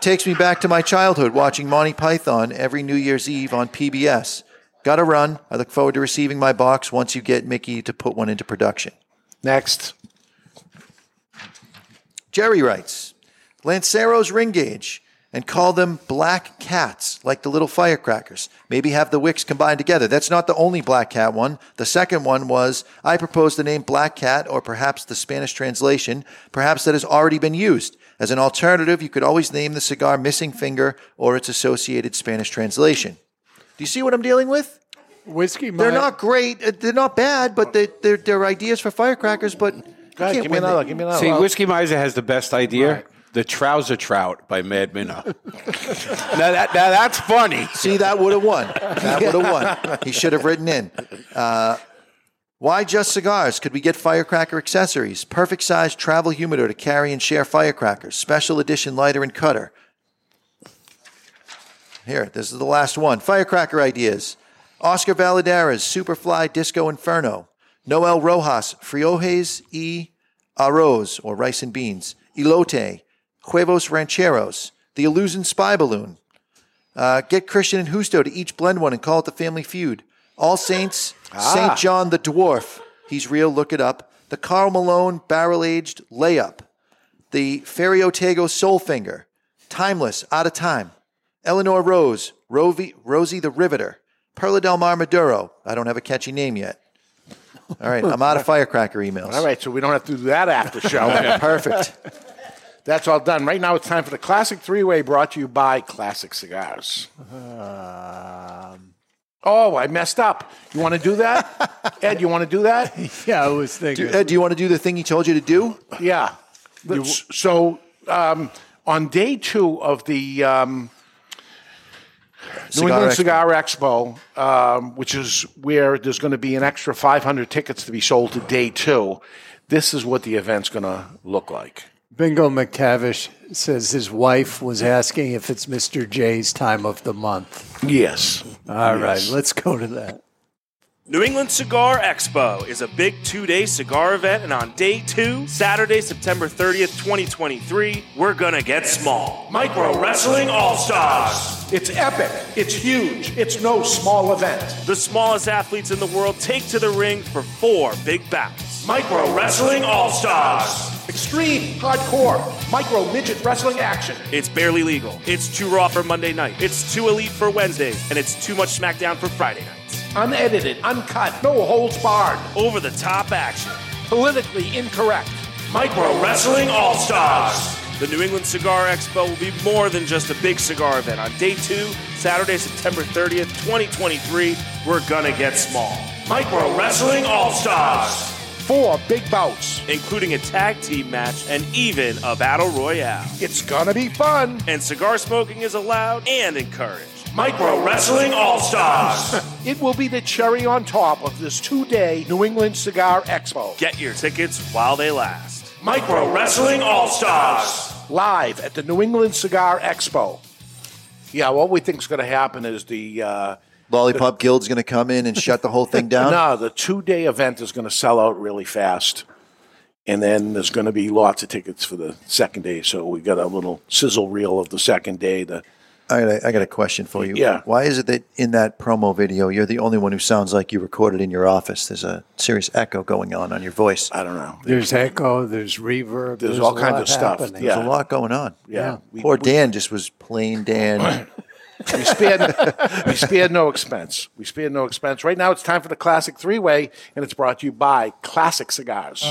Takes me back to my childhood watching Monty Python every New Year's Eve on PBS. Gotta run. I look forward to receiving my box once you get Mickey to put one into production. Next. Jerry writes Lanceros ring gauge and call them black cats, like the little firecrackers. Maybe have the wicks combined together. That's not the only black cat one. The second one was I propose the name black cat, or perhaps the Spanish translation. Perhaps that has already been used. As an alternative, you could always name the cigar missing finger or its associated Spanish translation. Do you see what I'm dealing with? Whiskey. They're Mi- not great. Uh, They're not bad, but they, they're, they're ideas for firecrackers. But you ahead, can't give me win another, give me another. See, Well- Whiskey Miser has the best idea. The Trouser Trout by Mad Minnow. now, that, now that's funny. See, that would have won. That would have won. He should have written in. Uh, why just cigars? Could we get firecracker accessories? Perfect size travel humidor to carry and share firecrackers. Special edition lighter and cutter. Here, this is the last one. Firecracker ideas. Oscar Valladares, Superfly Disco Inferno. Noel Rojas, Frijoles y Arroz, or rice and beans. Elote, Huevos Rancheros, the Illusione Spy Balloon. Uh, get Christian and Justo to each blend one and call it the Family Feud. All Saints, Ah. St. John the Dwarf. He's real, look it up. The Karl Malone Barrel Aged Layup. The Ferio Tego Soulfinger. Timeless, Out of Time. Eleanor Rose, Rovi, Rosie the Riveter. Perla Del Mar Maduro. I don't have a catchy name yet. All right, I'm out of firecracker emails. All right, so we don't have to do that after show. Perfect. That's all done. Right now, it's time for the classic three-way, brought to you by Classic Cigars. Um, oh, I messed up. You want to do that, Ed? You want to do that? yeah, I was thinking. Do, Ed, do you want to do the thing he told you to do? Yeah. Let's- so um, on day two of the um, New England Expo. Cigar Expo, um, which is where there's going to be an extra 500 tickets to be sold to day two, this is what the event's going to look like. Bingo McTavish says his wife was asking if it's Mr. J's time of the month. Yes. All right, Yes. let's go to that. New England Cigar Expo is a big two day cigar event, and on day two, Saturday, September 30th, 2023, we're gonna get small. Micro Wrestling All Stars. It's epic. It's huge. It's no small event. The smallest athletes in the world take to the ring for four big bouts. Micro Wrestling All Stars. Extreme, hardcore, micro midget wrestling action. It's barely legal. It's too raw for Monday night. It's too elite for Wednesdays, and it's too much SmackDown for Friday nights. Unedited, uncut, no holds barred. Over the top action. Politically incorrect. Micro Wrestling All Stars. The New England Cigar Expo will be more than just a big cigar event. On day two, Saturday, September 30th, 2023, we're gonna get small. Micro Wrestling All Stars. Four big bouts. Including a tag team match and even a battle royale. It's gonna be fun. And cigar smoking is allowed and encouraged. Micro Wrestling All Stars. It will be the cherry on top of this two day New England Cigar Expo. Get your tickets while they last. Micro Wrestling All Stars. Live at the New England Cigar Expo. Yeah, what we think is going to happen is the. Uh, Lollipop Guild's going to come in and shut the whole thing down? no, the two day event is going to sell out really fast. And then there's going to be lots of tickets for the second day. So we got a little sizzle reel of the second day. The I got, a, I got a question for you. Yeah. Why is it that in that promo video, you're the only one who sounds like you recorded in your office? There's a serious echo going on on your voice. I don't know. There's echo, there's reverb, There's there's, all kinds lot of stuff. happening. Yeah. There's a lot going on. Yeah. We- Poor we- Dan just was plain Dan. we spared, we spared no expense. We spared no expense. Right now, it's time for the classic three way, and it's brought to you by Classic Cigars.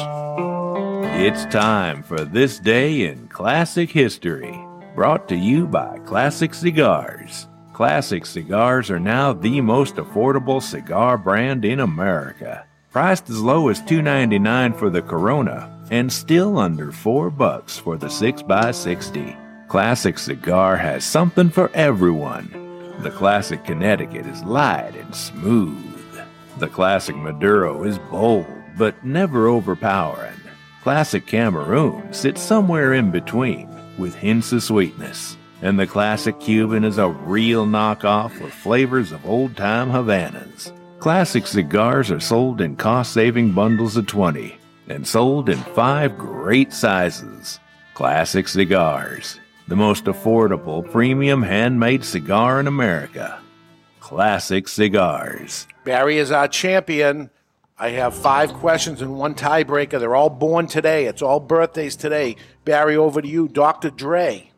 It's time for This Day in Classic History, brought to you by Classic Cigars. Classic Cigars are now the most affordable cigar brand in America. Priced as low as $2.99 for the Corona and still under 4 bucks for the 6x60. Classic Cigar has something for everyone. The Classic Connecticut is light and smooth. The Classic Maduro is bold but never overpowering. Classic Cameroon sits somewhere in between with hints of sweetness. And the Classic Cuban is a real knockoff with flavors of old time Havanas. Classic cigars are sold in cost saving bundles of 20 and sold in five great sizes. Classic Cigars, the most affordable premium handmade cigar in America. Classic Cigars. Barry is our champion. I have five questions and one tiebreaker. They're all born today. It's all birthdays today. Barry, over to you. Dr. Dre,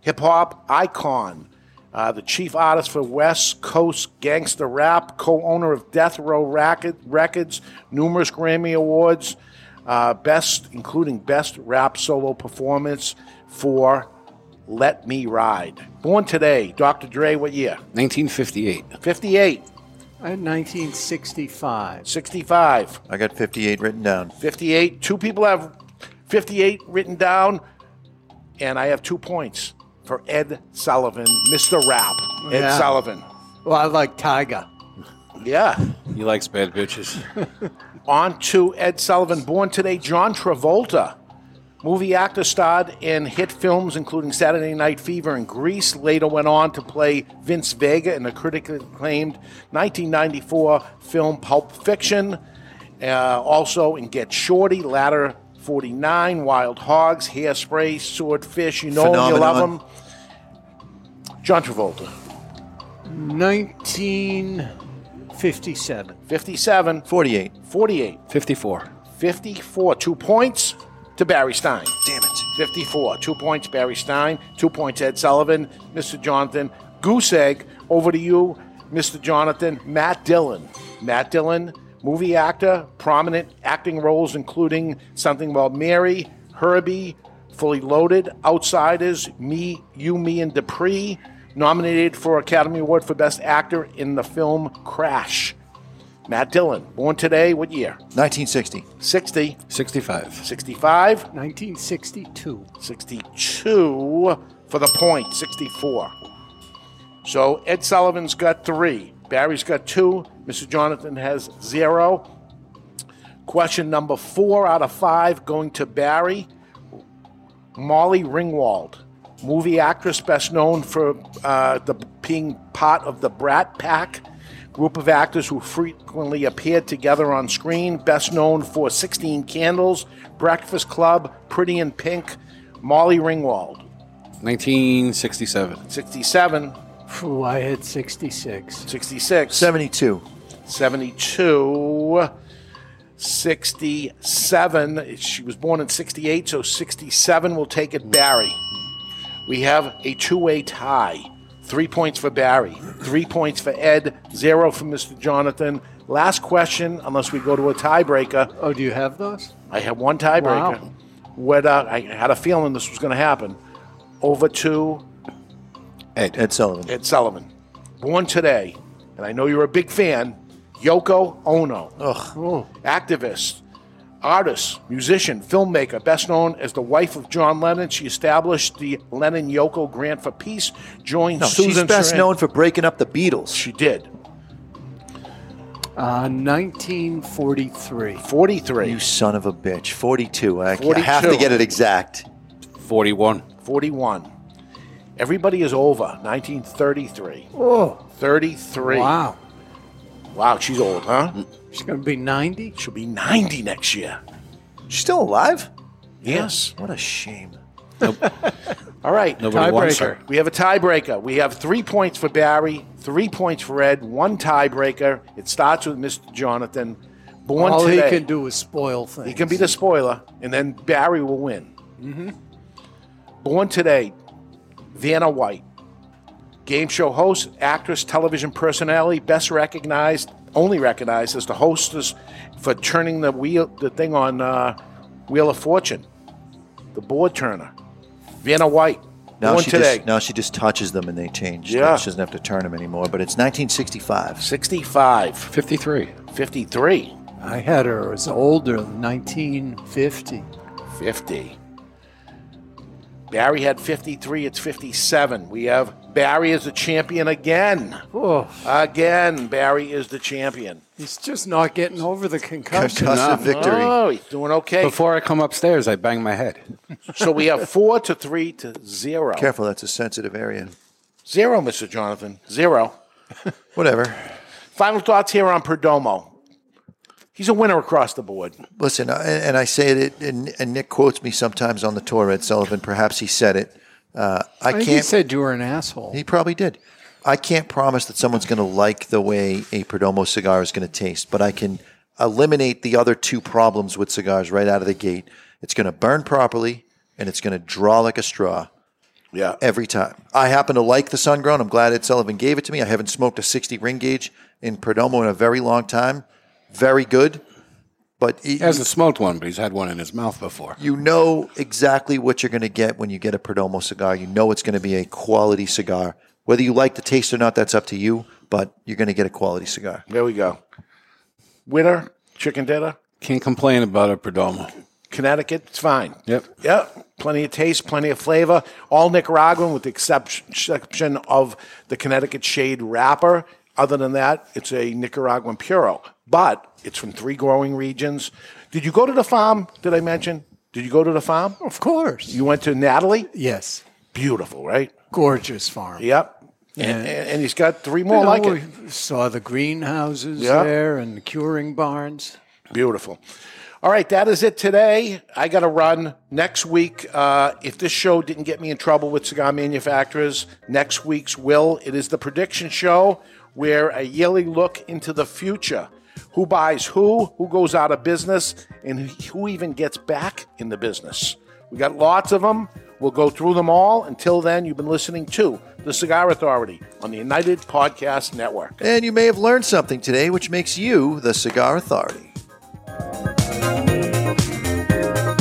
hip hop icon, uh, the chief artist for West Coast Gangster Rap, co owner of Death Row Racket- Records, numerous Grammy Awards, uh, best, including Best Rap Solo Performance for Let Me Ride. Born today. Dr. Dre, what year? 1958. 58. I had uh, 1965. 65. I got 58 written down. 58. Two people have 58 written down, and I have two points for Ed Sullivan, Mr. Rap. Ed Yeah. Sullivan. Well, I like Tiger. Yeah. He likes bad bitches. On to Ed Sullivan, born today, John Travolta. Movie actor starred in hit films including Saturday Night Fever and Grease. Later went on to play Vince Vega in the critically acclaimed 1994 film Pulp Fiction. Uh, also in Get Shorty, Ladder 49, Wild Hogs, Hairspray, Swordfish. You know 'em, you love Phenomenon. them. John Travolta. 1957. 57. 48. 48. 54. 54. Two points to Barry Stein. Damn it. 54. Two points, Barry Stein. Two points, Ed Sullivan. Mr. Jonathan. Goose egg. Over to you, Mr. Jonathan. Matt Dillon. Matt Dillon, movie actor, prominent acting roles including Something About Mary, Herbie, Fully Loaded, Outsiders, Me, You, Me, and Dupree. Nominated for Academy Award for Best Actor in the film Crash. Matt Dillon, born today, what year? 1960. 60. 65. 65. 1962. 62 for the point, 64. So Ed Sullivan's got three. Barry's got two. Mr. Jonathan has zero. Question number four out of five going to Barry. Molly Ringwald, movie actress best known for uh, the being part of the Brat Pack, group of actors who frequently appeared together on screen, best known for 16 Candles, Breakfast Club, Pretty in Pink, Molly Ringwald. 1967. 67. Ooh, I had 66. 66. 72. 72. 67. She was born in 68, so 67 will take it Barry. We have a two way tie. Three points for Barry, three points for Ed, zero for Mr. Jonathan. Last question, unless we go to a tiebreaker. Oh, do you have those? I have one tiebreaker. Wow. What, uh, I had a feeling this was going to happen. Over to Ed. Ed Sullivan. Ed Sullivan. Born today, and I know you're a big fan, Yoko Ono. Ugh. Activist, artist, musician, filmmaker, best known as the wife of John Lennon. She established the Lennon Yoko Grant for Peace, joined No, Susan she's best Sarandon- known for breaking up the Beatles. She did. Uh, 1943. 43. You son of a bitch. 42. I, I have to get it exact. 41. 41. Everybody is over. 1933. Oh, 33. wow. Wow, she's old, huh? She's going to be 90? She'll be 90 next year. She's still alive? Yes. What a shame. All right. Nobody wants her. We have a tiebreaker. We have three points for Barry, three points for Ed, one tiebreaker. It starts with Mr. Jonathan. Born All today. he can do is spoil things. He can be the spoiler, and then Barry will win. hmm Born today, Vanna White. Game show host, actress, television personality, best recognized, only recognized as the hostess for turning the wheel, the thing on uh, Wheel of Fortune, the board turner. Vanna White. Now she, today. just, now she just touches them and they change. Yeah. She doesn't have to turn them anymore. But it's 1965. 65. 53. 53. I had her as older, 1950. 50. Barry had 53. It's 57. We have Barry is the champion again. Oh, Again, Barry is the champion. he's just not getting over the concussion. Concussive victory. Oh, he's doing okay. Before I come upstairs, I bang my head. So we have four to three to zero. Careful, that's a sensitive area. Zero, Mr. Jonathan. Zero. Whatever. Final thoughts here on Perdomo. He's a winner across the board. Listen, uh, and, and I say it, and, and Nick quotes me sometimes on the tour, Ed Sullivan. Perhaps he said it. Uh, I I can't. he said you were an asshole. He probably did. I can't promise that someone's going to like the way a Perdomo cigar is going to taste, but I can eliminate the other two problems with cigars right out of the gate. It's going to burn properly, and it's going to draw like a straw. Yeah. Every time. I happen to like the Sun Grown. I'm glad Ed Sullivan gave it to me. I haven't smoked a 60 ring gauge in Perdomo in a very long time. Very good. But He hasn't smoked one, but he's had one in his mouth before. you know exactly what you're going to get when you get a Perdomo cigar. You know it's going to be a quality cigar. Whether you like the taste or not, that's up to you, but you're going to get a quality cigar. There we go. Winner, chicken dinner, Can't complain about a Perdomo. Connecticut, it's fine. Yep. Yep. Plenty of taste, plenty of flavor. All Nicaraguan with the exception exception of the Connecticut shade wrapper. Other than that, it's a Nicaraguan Puro. But it's from three growing regions. Did you go to the farm? Did I mention? Did you go to the farm? Of course. You went to Natalie? Yes. Beautiful, right? Gorgeous farm. Yep. And, and, and he's got three more You know, like it. we Saw the greenhouses Yeah. there and the curing barns. Beautiful. All right, that is it today. I got to run next week. Uh, if this show didn't get me in trouble with cigar manufacturers, next week's will. It is the prediction show where a yearly look into the future. Who buys who, who goes out of business, and who even gets back in the business. We got lots of them. We'll go through them all. Until then, you've been listening to The Cigar Authority on the United Podcast Network. And you may have learned something today, which makes you the Cigar Authority.